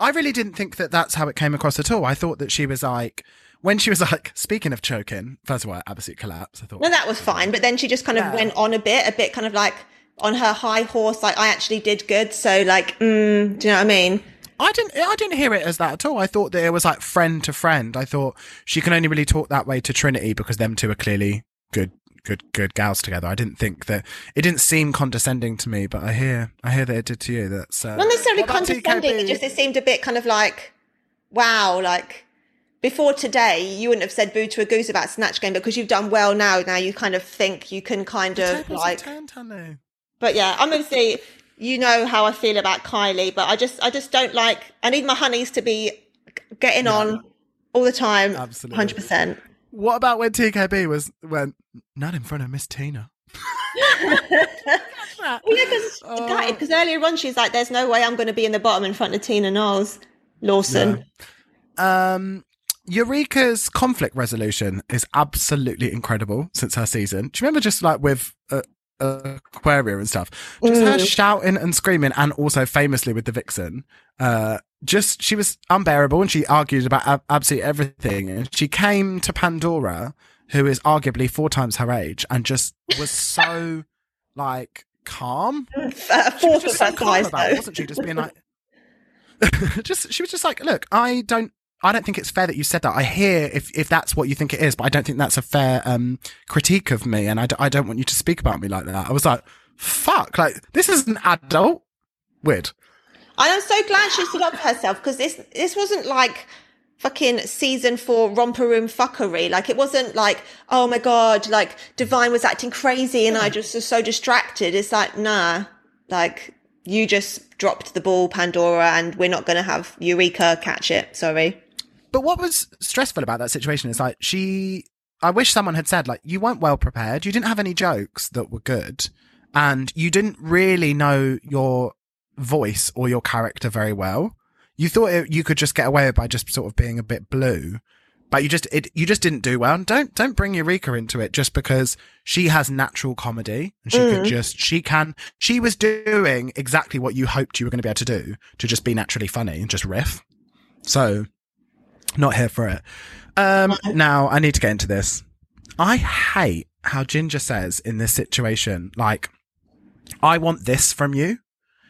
I really didn't think that that's how it came across at all. I thought that she was like, when she was like, speaking of choking, first of all, absolute collapse. I thought, No, that was fine. But then she just kind of Yeah. went on a bit, a bit kind of like on her high horse, like I actually did good. So like, mm, do you know what I mean? I didn't, I didn't hear it as that at all. I thought that it was like friend to friend. I thought she can only really talk that way to Trinity because them two are clearly good, good, good gals together. I didn't think that it didn't seem condescending to me, but I hear, I hear that it did to you. That's uh, Not necessarily what about condescending. TKB? It just it seemed a bit kind of like, wow, like before today, you wouldn't have said boo to a goose about Snatch Game because you've done well now. Now you kind of think you can kind of like, but yeah, I'm obviously, you know how I feel about Kylie, but I just, I just don't like, I need my honeys to be getting on all the time. Absolutely. 100%. What about when TKB was went not in front of Miss Tina? [LAUGHS] [LAUGHS] Well, yeah, because Oh. earlier on she's like, "There's no way I'm going to be in the bottom in front of Tina Knowles, Lawson." Um, Eureka's conflict resolution is absolutely incredible since her season. Do you remember just like with uh, Aquaria and stuff? Just her shouting and screaming, and also famously with the Vixen. Uh, just she was unbearable, and she argued about ab- absolutely everything. And she came to Pandora, who is arguably four times her age, and just was so like calm. [LAUGHS] Fourth of her size, wasn't she? Just being like, [LAUGHS] just she was just like, look, I don't, I don't think it's fair that you said that. I hear if if that's what you think it is, but I don't think that's a fair um critique of me, and I, d- I don't want you to speak about me like that. I was like, fuck, like this is an adult. Weird. And I'm so glad she stood up for herself because this this wasn't like fucking season four romper room fuckery. Like it wasn't like, oh my god, like Divine was acting crazy and I just was so distracted. It's like, nah, like you just dropped the ball, Pandora, and we're not going to have Eureka catch it. Sorry. But what was stressful about that situation is like she. I wish someone had said like you weren't well prepared. You didn't have any jokes that were good, and you didn't really know your voice or your character very well. You thought it, you could just get away by just sort of being a bit blue, but you just it you just didn't do well. And don't don't bring Eureka into it just because she has natural comedy and she could mm. just she can she was doing exactly what you hoped you were going to be able to do to just be naturally funny and just riff. So not here for it. Um, now I need to get into this. I hate how Ginger says in this situation, like, I want this from you.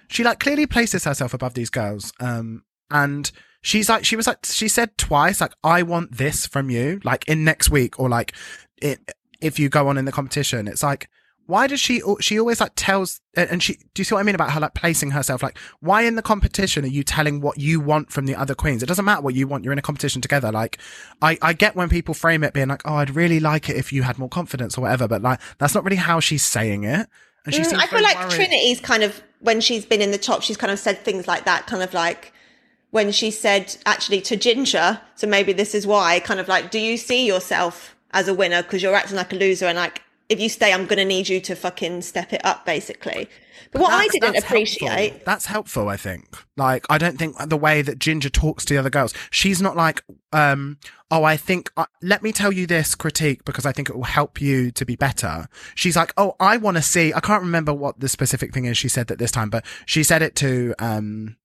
She like clearly places herself above these girls. Um, and she's like, she was like, she said twice, like, I want this from you, like in next week or like it if you go on in the competition. It's like, why does she, she always like tells, and she, do you see what I mean about her like placing herself? Like, why in the competition are you telling what you want from the other queens? It doesn't matter what you want. You're in a competition together. Like, I, I get when people frame it being like, oh, I'd really like it if you had more confidence or whatever, but like, that's not really how she's saying it. And she Mm, I feel like worried. Trinity's kind of when she's been in the top, she's kind of said things like that, kind of like when she said actually to Ginger. So maybe this is why, kind of like, do you see yourself as a winner because you're acting like a loser and like if you stay, I'm going to need you to fucking step it up, basically. But, what I didn't that's appreciate, helpful. That's helpful, I think. Like, I don't think the way that Ginger talks to the other girls, she's not like, um, oh, I think, uh, let me tell you this critique because I think it will help you to be better. She's like, oh, I want to see, I can't remember what the specific thing is she said that this time, but she said it to, um,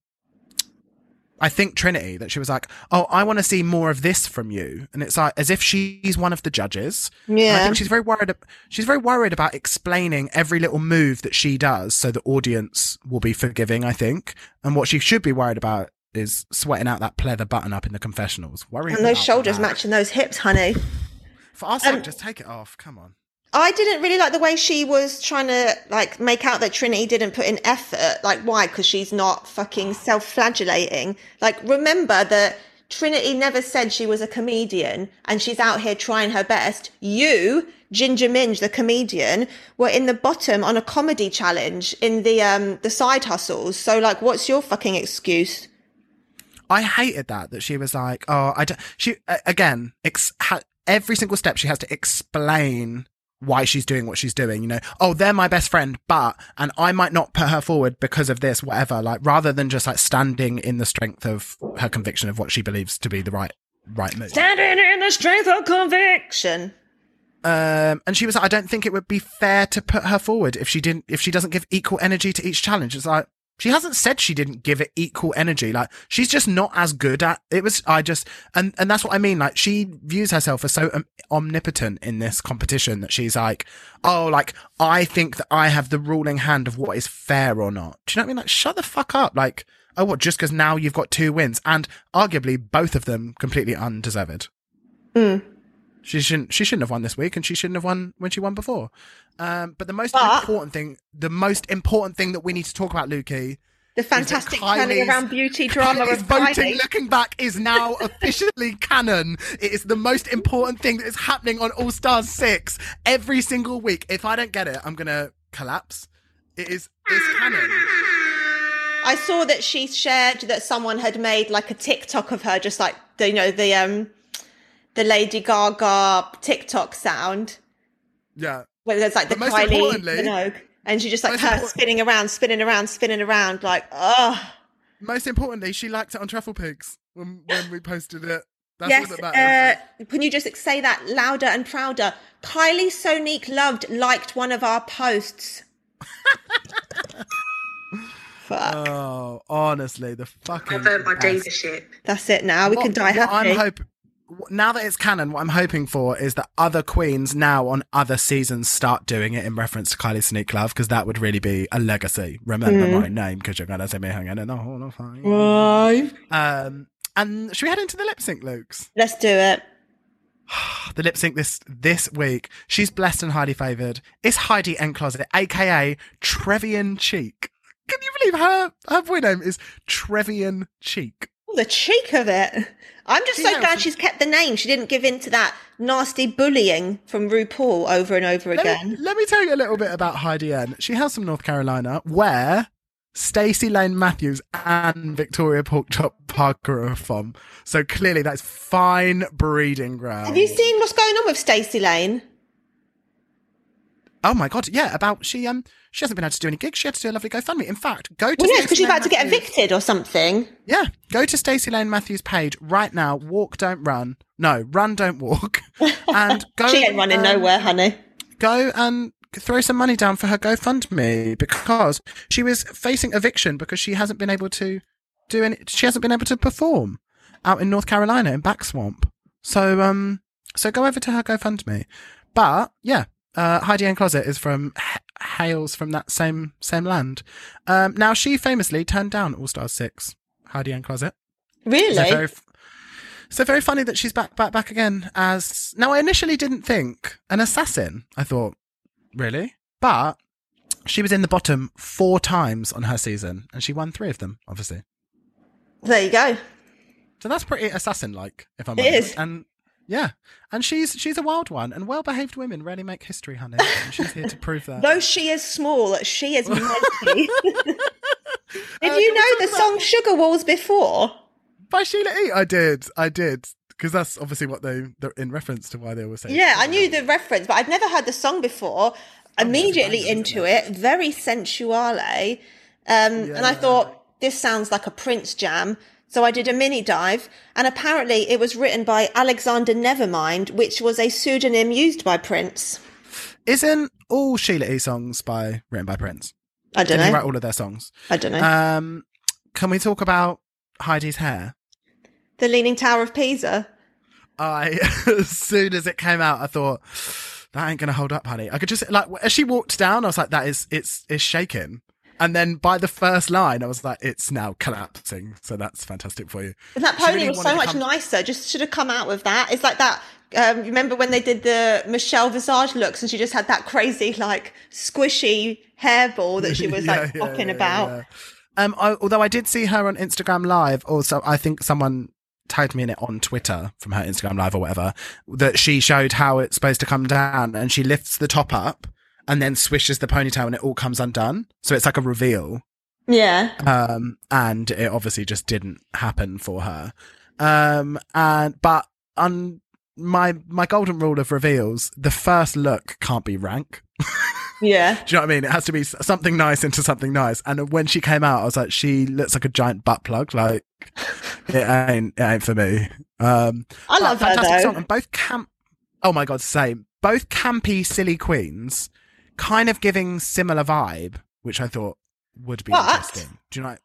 I think Trinity that she was like, "Oh, I want to see more of this from you," and it's like as if she's one of the judges. And I Yeah. think she's very worried. She's very worried about explaining every little move that she does, so the audience will be forgiving. I think, and what she should be worried about is sweating out that pleather button up in the confessionals. Worry and those shoulders that. matching those hips, honey. For our sake, Um, just take it off. Come on. I didn't really like the way she was trying to like make out that Trinity didn't put in effort. Like, why? Because she's not fucking self-flagellating. Like, remember that Trinity never said she was a comedian, and she's out here trying her best. You, Ginger Minj, the comedian, were in the bottom on a comedy challenge in the um the side hustles. So, like, what's your fucking excuse? I hated that that she was like, oh, I don't. She again, ex- ha- every single step she has to explain why she's doing what she's doing. You know, oh, they're my best friend, but and I might not put her forward because of this, whatever. Like rather than just like standing in the strength of her conviction of what she believes to be the right right move. Standing in the strength of conviction. Um, and she was like, I don't think it would be fair to put her forward if she didn't, if she doesn't give equal energy to each challenge. It's like, she hasn't said she didn't give it equal energy. Like, she's just not as good at it. Was, I just, and, and that's what I mean. Like, she views herself as so um, omnipotent in this competition that she's like, oh, like, I think that I have the ruling hand of what is fair or not. Do you know what I mean? Like, shut the fuck up. Like, oh, what, just because now you've got two wins and arguably both of them completely undeserved. She shouldn't. She shouldn't have won this week, and she shouldn't have won when she won before. Um, but the most But- important thing, the most important thing that we need to talk about, Lukey, The fantastic turning around beauty drama Kylie's of voting. Friday. Looking back, is now [LAUGHS] officially canon. It is the most important thing that is happening on All Stars Six every single week. If I don't get it, I'm gonna collapse. It is. It's canon. I saw that she shared that someone had made like a TikTok of her, just like the, you know the um the Lady Gaga TikTok sound, Yeah. where there's like the Kylie importantly- Minogue, and she just like her important- spinning around, spinning around, spinning around, like oh Most importantly, she liked it on Truffle Pigs when when we posted it. That's yes. all that matters. Uh, can you just say that louder and prouder? Kylie Sonique loved liked one of our posts. [LAUGHS] Fuck. oh, honestly, the fucking. I've earned my best. divaship. That's it now. We What- can die happy. I'm hope now that it's canon, what I'm hoping for is that other queens now on other seasons start doing it in reference to Kylie Sonique Love because that would really be a legacy. Remember Mm. my name because you're gonna see me hanging in the hall of fame. Right. Um, and should we head into the lip sync, Luke's? Let's do it. [SIGHS] The lip sync this this week. She's blessed and highly favoured. It's Heidi N Closet, aka Trevian Cheek. Can you believe her her boy name is Trevian Cheek? The cheek of it. I'm just She so glad she's kept the name. She didn't give in to that nasty bullying from RuPaul over and over Let again. me, let me tell you a little bit about Heidi N. She hails from North Carolina, where Stacey Lane Matthews and Victoria Porkchop Parker are from. So clearly, that's fine breeding ground. Have you seen what's going on with Stacey Lane? Oh my god, yeah. About she um she hasn't been able to do any gigs. She had to do a lovely GoFundMe. In fact, go to Well, no, because she's about to get evicted or something. Yeah, go to Stacey Lane Matthews' page right now. Walk, don't run. No, run, don't walk. [LAUGHS] And go. she ain't running um, nowhere, honey. go and throw some money down for her GoFundMe because she was facing eviction because she hasn't been able to do any. She hasn't been able to perform out in North Carolina in Backswamp. So um, so go over to her GoFundMe. But yeah, uh, Heidi N Closet is from ha- hails from that same same land. Um, now she famously turned down All Stars six. Heidi N Closet. Really? So very So very funny that she's back, back, back again as. Now, I initially didn't think an assassin. I thought, really? But she was in the bottom four times on her season, and she won three of them, obviously. There you go. So that's pretty assassin-like, if I'm It honest. is. And yeah, and she's she's a wild one, and well-behaved women rarely make history, honey. And she's here to prove that. [LAUGHS] Though she is small, she is [LAUGHS] mighty. [LAUGHS] Did Uh, you know the about- song Sugar Walls before? By Sheila E. I did, I did, because that's obviously what they they're in reference to why they were saying. Yeah, I knew the reference, but I'd never heard the song before. Immediately banger, isn't into it, very sensuale. Um, And I thought, this sounds like a Prince jam. So I did a mini dive, and apparently it was written by Alexander Nevermind, which was a pseudonym used by Prince. Isn't all Sheila E. songs by written by Prince? I don't Did he know. write all of their songs? I don't know. Um, can we talk about Heidi's hair? the Leaning Tower of Pisa. I [LAUGHS] as soon as it came out, I thought that ain't gonna hold up, honey. I could just like as she walked down, I was like, that is it's it's shaking. And then by the first line, I was like, it's now collapsing. So that's fantastic for you. And that pony really was so much come- nicer. Just should have come out with that. It's like that. Um, remember when they did the Michelle Visage looks, and she just had that crazy, like squishy hairball that she [LAUGHS] was Yeah, like yeah, popping yeah, about. Um, I, although I did see her on Instagram Live, also I think someone tagged me in it on Twitter from her Instagram Live or whatever that she showed how it's supposed to come down, and she lifts the top up and then swishes the ponytail, and it all comes undone. So it's like a reveal. Yeah. um, and it obviously just didn't happen for her. Um, and but on my my golden rule of reveals, the first look can't be rank. [LAUGHS] Yeah. Do you know what I mean? It has to be something nice into something nice. And when she came out, I was like, she looks like a giant butt plug. Like [LAUGHS] it ain't it ain't for me. Um, I love her though. song. And both camp. Oh my god, same. Both campy, silly queens, kind of giving similar vibe, which I thought would be interesting. Do you know?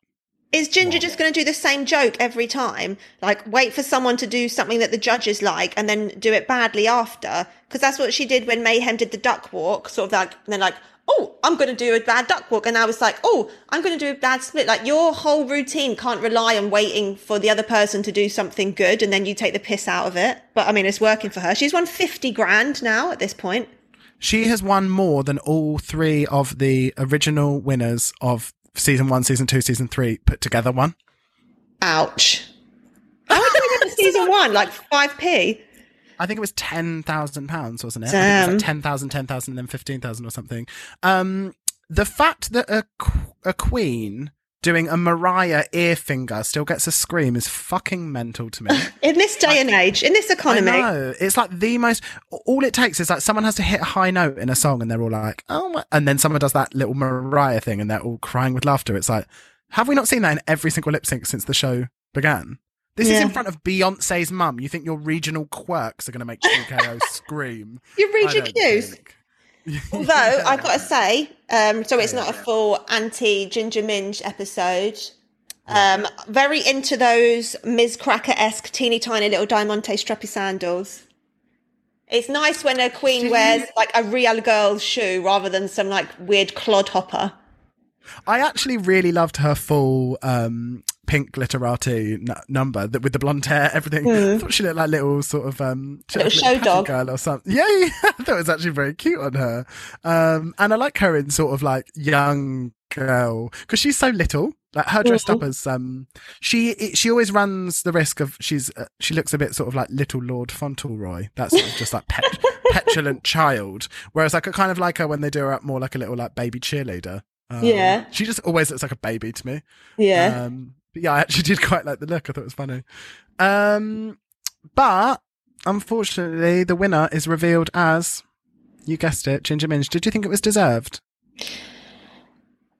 Is Ginger just going to do the same joke every time? Like, wait for someone to do something that the judges like and then do it badly after? Because that's what she did when Mayhem did the duck walk. Sort of like, and then like, oh, I'm going to do a bad duck walk. And I was like, oh, I'm going to do a bad split. Like, your whole routine can't rely on waiting for the other person to do something good and then you take the piss out of it. But I mean, it's working for her. She's won 50 grand now at this point. She has won more than all three of the original winners of season one, season two, season three put together. One. Ouch. How much did we get for season one? Like 5p? I think it was ten thousand pounds, wasn't it? I Damn. think it was like 10,000, 10,000, then fifteen thousand or something. Um, the fact that a qu- a queen doing a Mariah ear finger still gets a scream is fucking mental to me. [LAUGHS] In this day and age, in this I economy. know it's like the most. All it takes is like someone has to hit a high note in a song, and they're all like, "Oh," my, and then someone does that little Mariah thing, and they're all crying with laughter. It's like, have we not seen that in every single lip sync since the show began? This is in front of Beyonce's mum. You think your regional quirks are going to make TKO [LAUGHS] scream? You read I your don't cues. [LAUGHS] Although I've got to say, um, so it's not a full anti Ginger Minj episode. Um, very into those Miz Cracker esque teeny tiny little Diamante strappy sandals. It's nice when a queen wears like a real girl's shoe rather than some like weird clodhopper. I actually really loved her full um, pink glitterati n- number that with the blonde hair, everything. I thought she looked like little sort of um. Little show like a pageant dog. girl or something. [LAUGHS] Yeah, yeah, I thought it was actually very cute on her. Um, and I like her in sort of like young girl because she's so little. Like her dressed Mm-hmm. up as um, she she always runs the risk of she's uh, she looks a bit sort of like little Lord Fauntleroy. That's sort of just like pet, [LAUGHS] petulant child. Whereas like I kind of like her when they do her up more like a little like baby cheerleader. Um, Yeah. She just always looks like a baby to me. Yeah. Um, but yeah, I actually [LAUGHS] did quite like the look. I thought it was funny. Um, but unfortunately, the winner is revealed as you guessed it, Ginger Minj. Did you think it was deserved?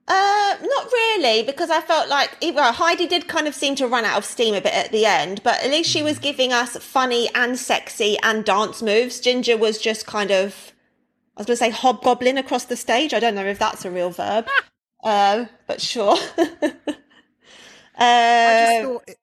Uh, not really, because I felt like well, Heidi did kind of seem to run out of steam a bit at the end, but at least she was giving us funny and sexy and dance moves. Ginger was just kind of, I was going to say hobgoblin across the stage. I don't know if that's a real verb, uh, [LAUGHS] but sure. [LAUGHS] I just uh, thought it,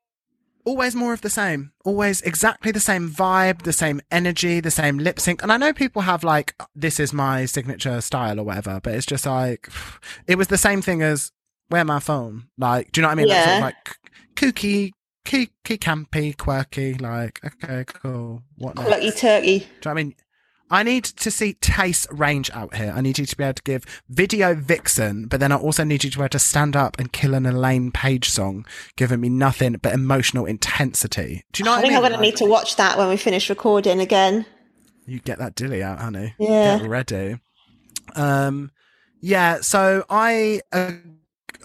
always more of the same. Always exactly the same vibe, the same energy, the same lip sync. And I know people have like, this is my signature style or whatever, but it's just like, [SIGHS] it was the same thing as where my phone. Like, do you know what I mean? Like, sort of Yeah. like kooky, key campy, quirky. Like, okay, cool. What? Lucky turkey. Do you know what I mean? I need to see taste range out here. I need you to be able to give video vixen, but then I also need you to be able to stand up and kill an Elaine Paige song, giving me nothing but emotional intensity. Do you know I what think I I'm going to need to watch that when we finish recording again. You get that dilly out, honey. Yeah. Get ready. Um, yeah. So I, uh,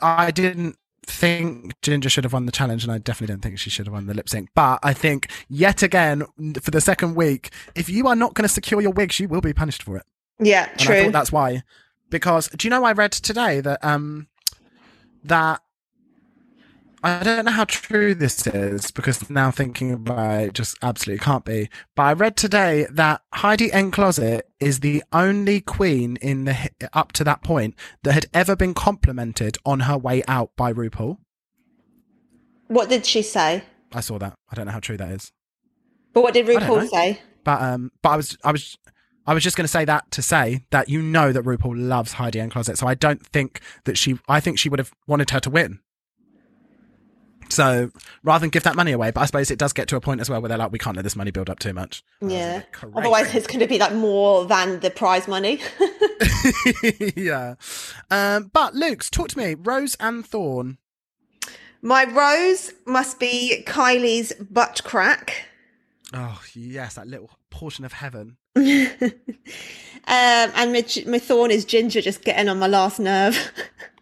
I didn't think Ginger should have won the challenge, and I definitely don't think she should have won the lip sync. But I think yet again for the second week, if you are not going to secure your wigs, you will be punished for it. Yeah, And I true. thought that's why. Because do you know I read today that um that I don't know how true this is because now thinking about it just absolutely can't be. But I read today that Heidi N Closet is the only queen in the up to that point that had ever been complimented on her way out by RuPaul. What did she say? I saw that. I don't know how true that is. But what did. RuPaul say? But um, but I was I was I was just going to say that to say that you know that RuPaul loves Heidi N Closet, so I don't think that she. I think she would have wanted her to win. So rather than give that money away, but I suppose it does get to a point as well where they're like, we can't let this money build up too much. And I was Yeah. Otherwise, it's going to be like more than the prize money. [LAUGHS] yeah. Um, but Luke's talk to me, Rose and Thorn. My rose must be Kylie's butt crack. Oh yes, that little portion of heaven. [LAUGHS] um, and my, my thorn is Ginger just getting on my last nerve. [LAUGHS]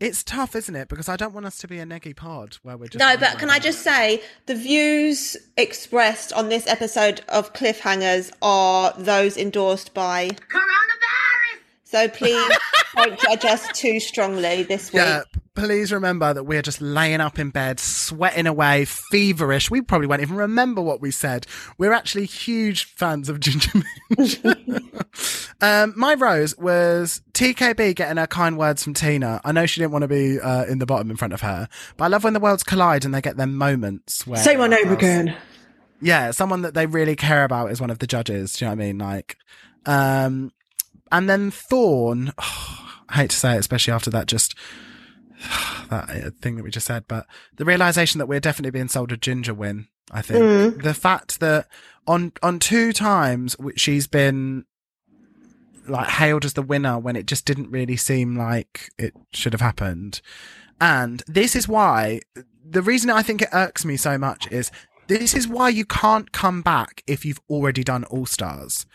It's tough, isn't it? Because I don't want us to be a neggy pod where we're just no, but can I just say the views expressed on this episode of Cliffhangers are those endorsed by. Coronavirus! So please don't judge us too strongly this week. Yeah, please remember that we're just laying up in bed, sweating away, feverish. We probably won't even remember what we said. We're actually huge fans of Ginger Minj. [LAUGHS] um, my rose was TKB getting her kind words from Tina. I know she didn't want to be uh, in the bottom in front of her, but I love when the worlds collide and they get their moments where Say my name again. yeah, someone that they really care about is one of the judges. Do you know what I mean? Like, um, and then Thorn. [SIGHS] I hate to say it, especially after that just [SIGHS] that uh, thing that we just said, but the realization that we're definitely being sold a ginger win. I think the fact that on on two times she's been like hailed as the winner when it just didn't really seem like it should have happened. And this is why the reason I think it irks me so much is this is why you can't come back if you've already done All Stars.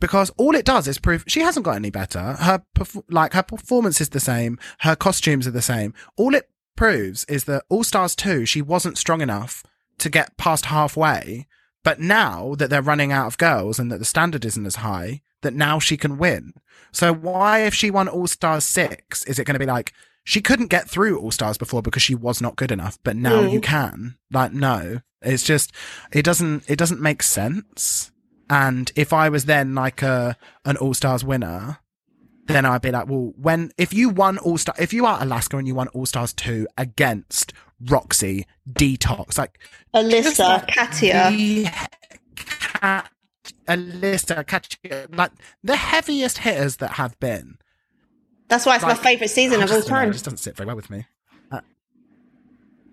Because all it does is prove she hasn't got any better. Her perf- like her performance is the same, her costumes are the same. All it proves is that All Stars 2 she wasn't strong enough to get past halfway, but now that they're running out of girls and that the standard isn't as high, that now she can win. So why if she won All Stars 6 is it going to be like she couldn't get through All Stars before because she was not good enough, but now you mm. can. Like, no, it's just, it doesn't, it doesn't make sense. And if I was then like a, an All Stars winner, then I'd be like, well, when, if you won All Star, if you are Alaska and you won All Stars 2 against Roxy, Detox, like, Alyssa, like Katya. the cat, Alyssa, Katya, like the heaviest hitters that have been. That's why it's like, my favourite season I of all just don't know, time. It just doesn't sit very well with me. Uh,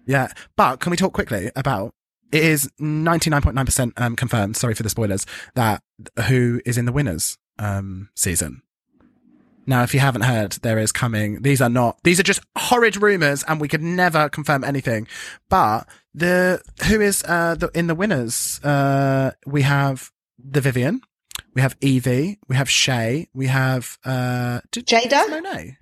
yeah, but can we talk quickly about? It is ninety nine point nine percent um confirmed. Sorry for the spoilers. That who is in the winners um season. Now, if you haven't heard, there is coming. These are not. These are just horrid rumors, and we could never confirm anything. But the who is uh the, in the winners? Uh, we have the Vivienne, we have Yvie, we have Shea, we have uh Jaida? Monet.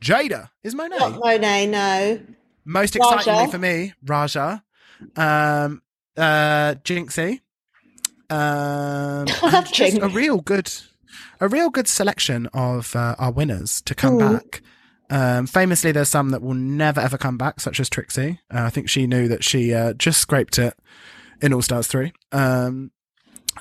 Jaida is Monet. Not Monet, no. Most Raja. excitingly for me, Raja, um, uh, Jinxie, um, [LAUGHS] I love and just a real good, a real good selection of uh, our winners to come Mm. back. Um, famously, there's some that will never ever come back, such as Trixie. Uh, I think she knew that she uh, just scraped it in All Stars three. Um,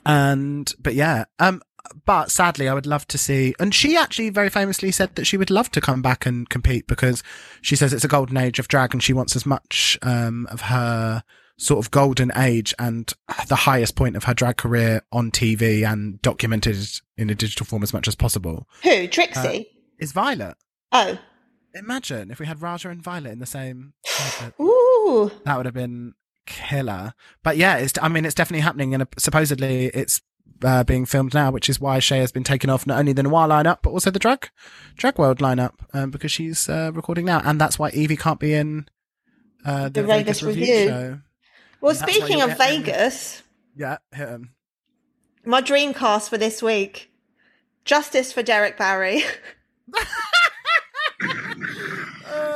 and but yeah, um, but sadly, I would love to see. And she actually very famously said that she would love to come back and compete because she says it's a golden age of drag, and she wants as much um, of her sort of golden age and the highest point of her drag career on TV and documented in a digital form as much as possible. Who? Trixie? Is Violet? oh. Imagine if we had Raja and Violet in the same. Ooh. That would have been killer. But yeah, it's I mean it's definitely happening, and uh, supposedly it's uh, being filmed now, which is why Shea has been taken off not only the noir lineup but also the drag drag world lineup um, because she's uh, recording now, and that's why Yvie can't be in uh, the, The Vegas, Vegas review, review. show. Well, speaking of. Vegas, Yeah, hit 'em. my dream cast for this week Justice for Derrick Barry. [LAUGHS] [LAUGHS]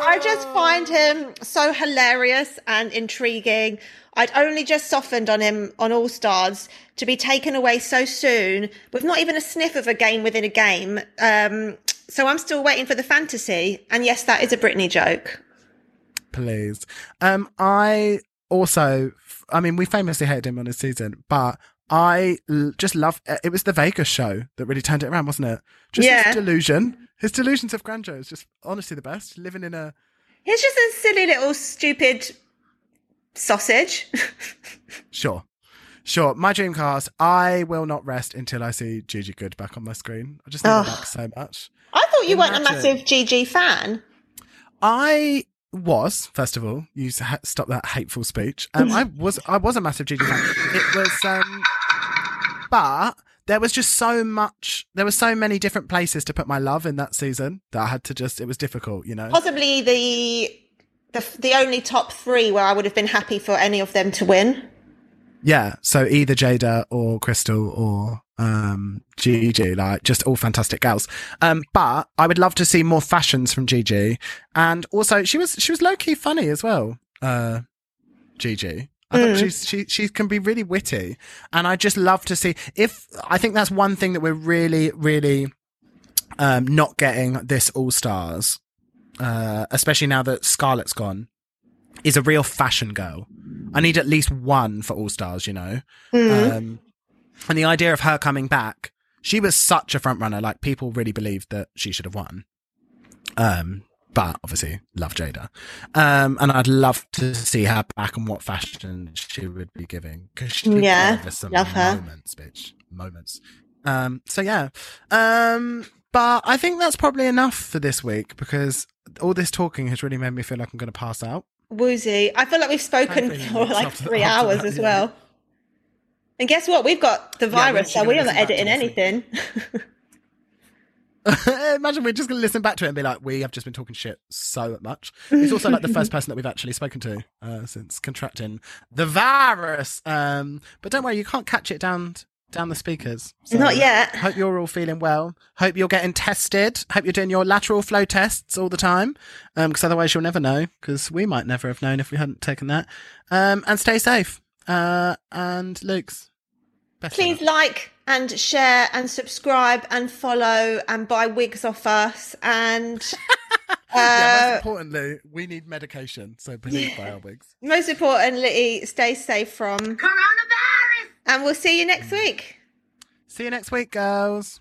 I just find him so hilarious and intriguing. I'd only just softened on him on All Stars to be taken away so soon with not even a sniff of a game within a game. Um, so I'm still waiting for the fantasy. And yes, that is a Britney joke. please. Um, I also, I mean, we famously hated him on his season, but I l- just love. Uh, it was the Vegas show that really turned it around, wasn't it? Just Yeah. his delusion, his delusions of grandeur is just honestly the best. Living in a He's just a silly little stupid sausage. [LAUGHS] sure, sure. My dream cast. I will not rest until I see Gigi Goode back on my screen. I just her back so much. I thought you weren't a massive GG fan. I was first of all. You ha- stop that hateful speech. Um, I [LAUGHS] was I was a massive Gigi fan. It was, um, but there was just so much. There were so many different places to put my love in that season that I had to just. It was difficult, you know. Possibly the the the only top three where I would have been happy for any of them to win. Yeah. So either Jaida or Crystal or um Gigi, like just all fantastic gals. Um, but I would love to see more fashions from Gigi, and also she was she was low key funny as well. Uh, Gigi. I thought she's she she can be really witty, and I just love to see if I think that's one thing that we're really really um not getting this All Stars, uh, especially now that Scarlett's gone, is a real fashion girl. I need at least one for All Stars, you know. Um, and the idea of her coming back, she was such a front runner. Like people really believed that she should have won. Um, but obviously love Jaida. Um, and I'd love to see her back and what fashion she would be giving because she Yeah, gave us some love her. moments, bitch, moments. Um, so yeah. Um, but I think that's probably enough for this week because all this talking has really made me feel like I'm going to pass out. Woozy. I feel like we've spoken for like three hours that, as yeah. well. And guess what? We've got the virus, so we're not listen back to editing anything. [LAUGHS] Imagine we're just going to listen back to it and be like, we have just been talking shit so much. It's also like the first [LAUGHS] person that we've actually spoken to uh, since contracting the virus. Um, but don't worry, you can't catch it down down the speakers. So Not yet. Hope you're all feeling well. Hope you're getting tested. Hope you're doing your lateral flow tests all the time. Um, because otherwise you'll never know. Because we might never have known if we hadn't taken that. Um, and stay safe. Uh, and Luke's. best Please luck. like and share and subscribe and follow and buy wigs off us and [LAUGHS] Yeah, most uh, importantly, we need medication. So please buy our wigs. [LAUGHS] most importantly, stay safe from. Coronavirus! And we'll see you next week. See you next week, girls.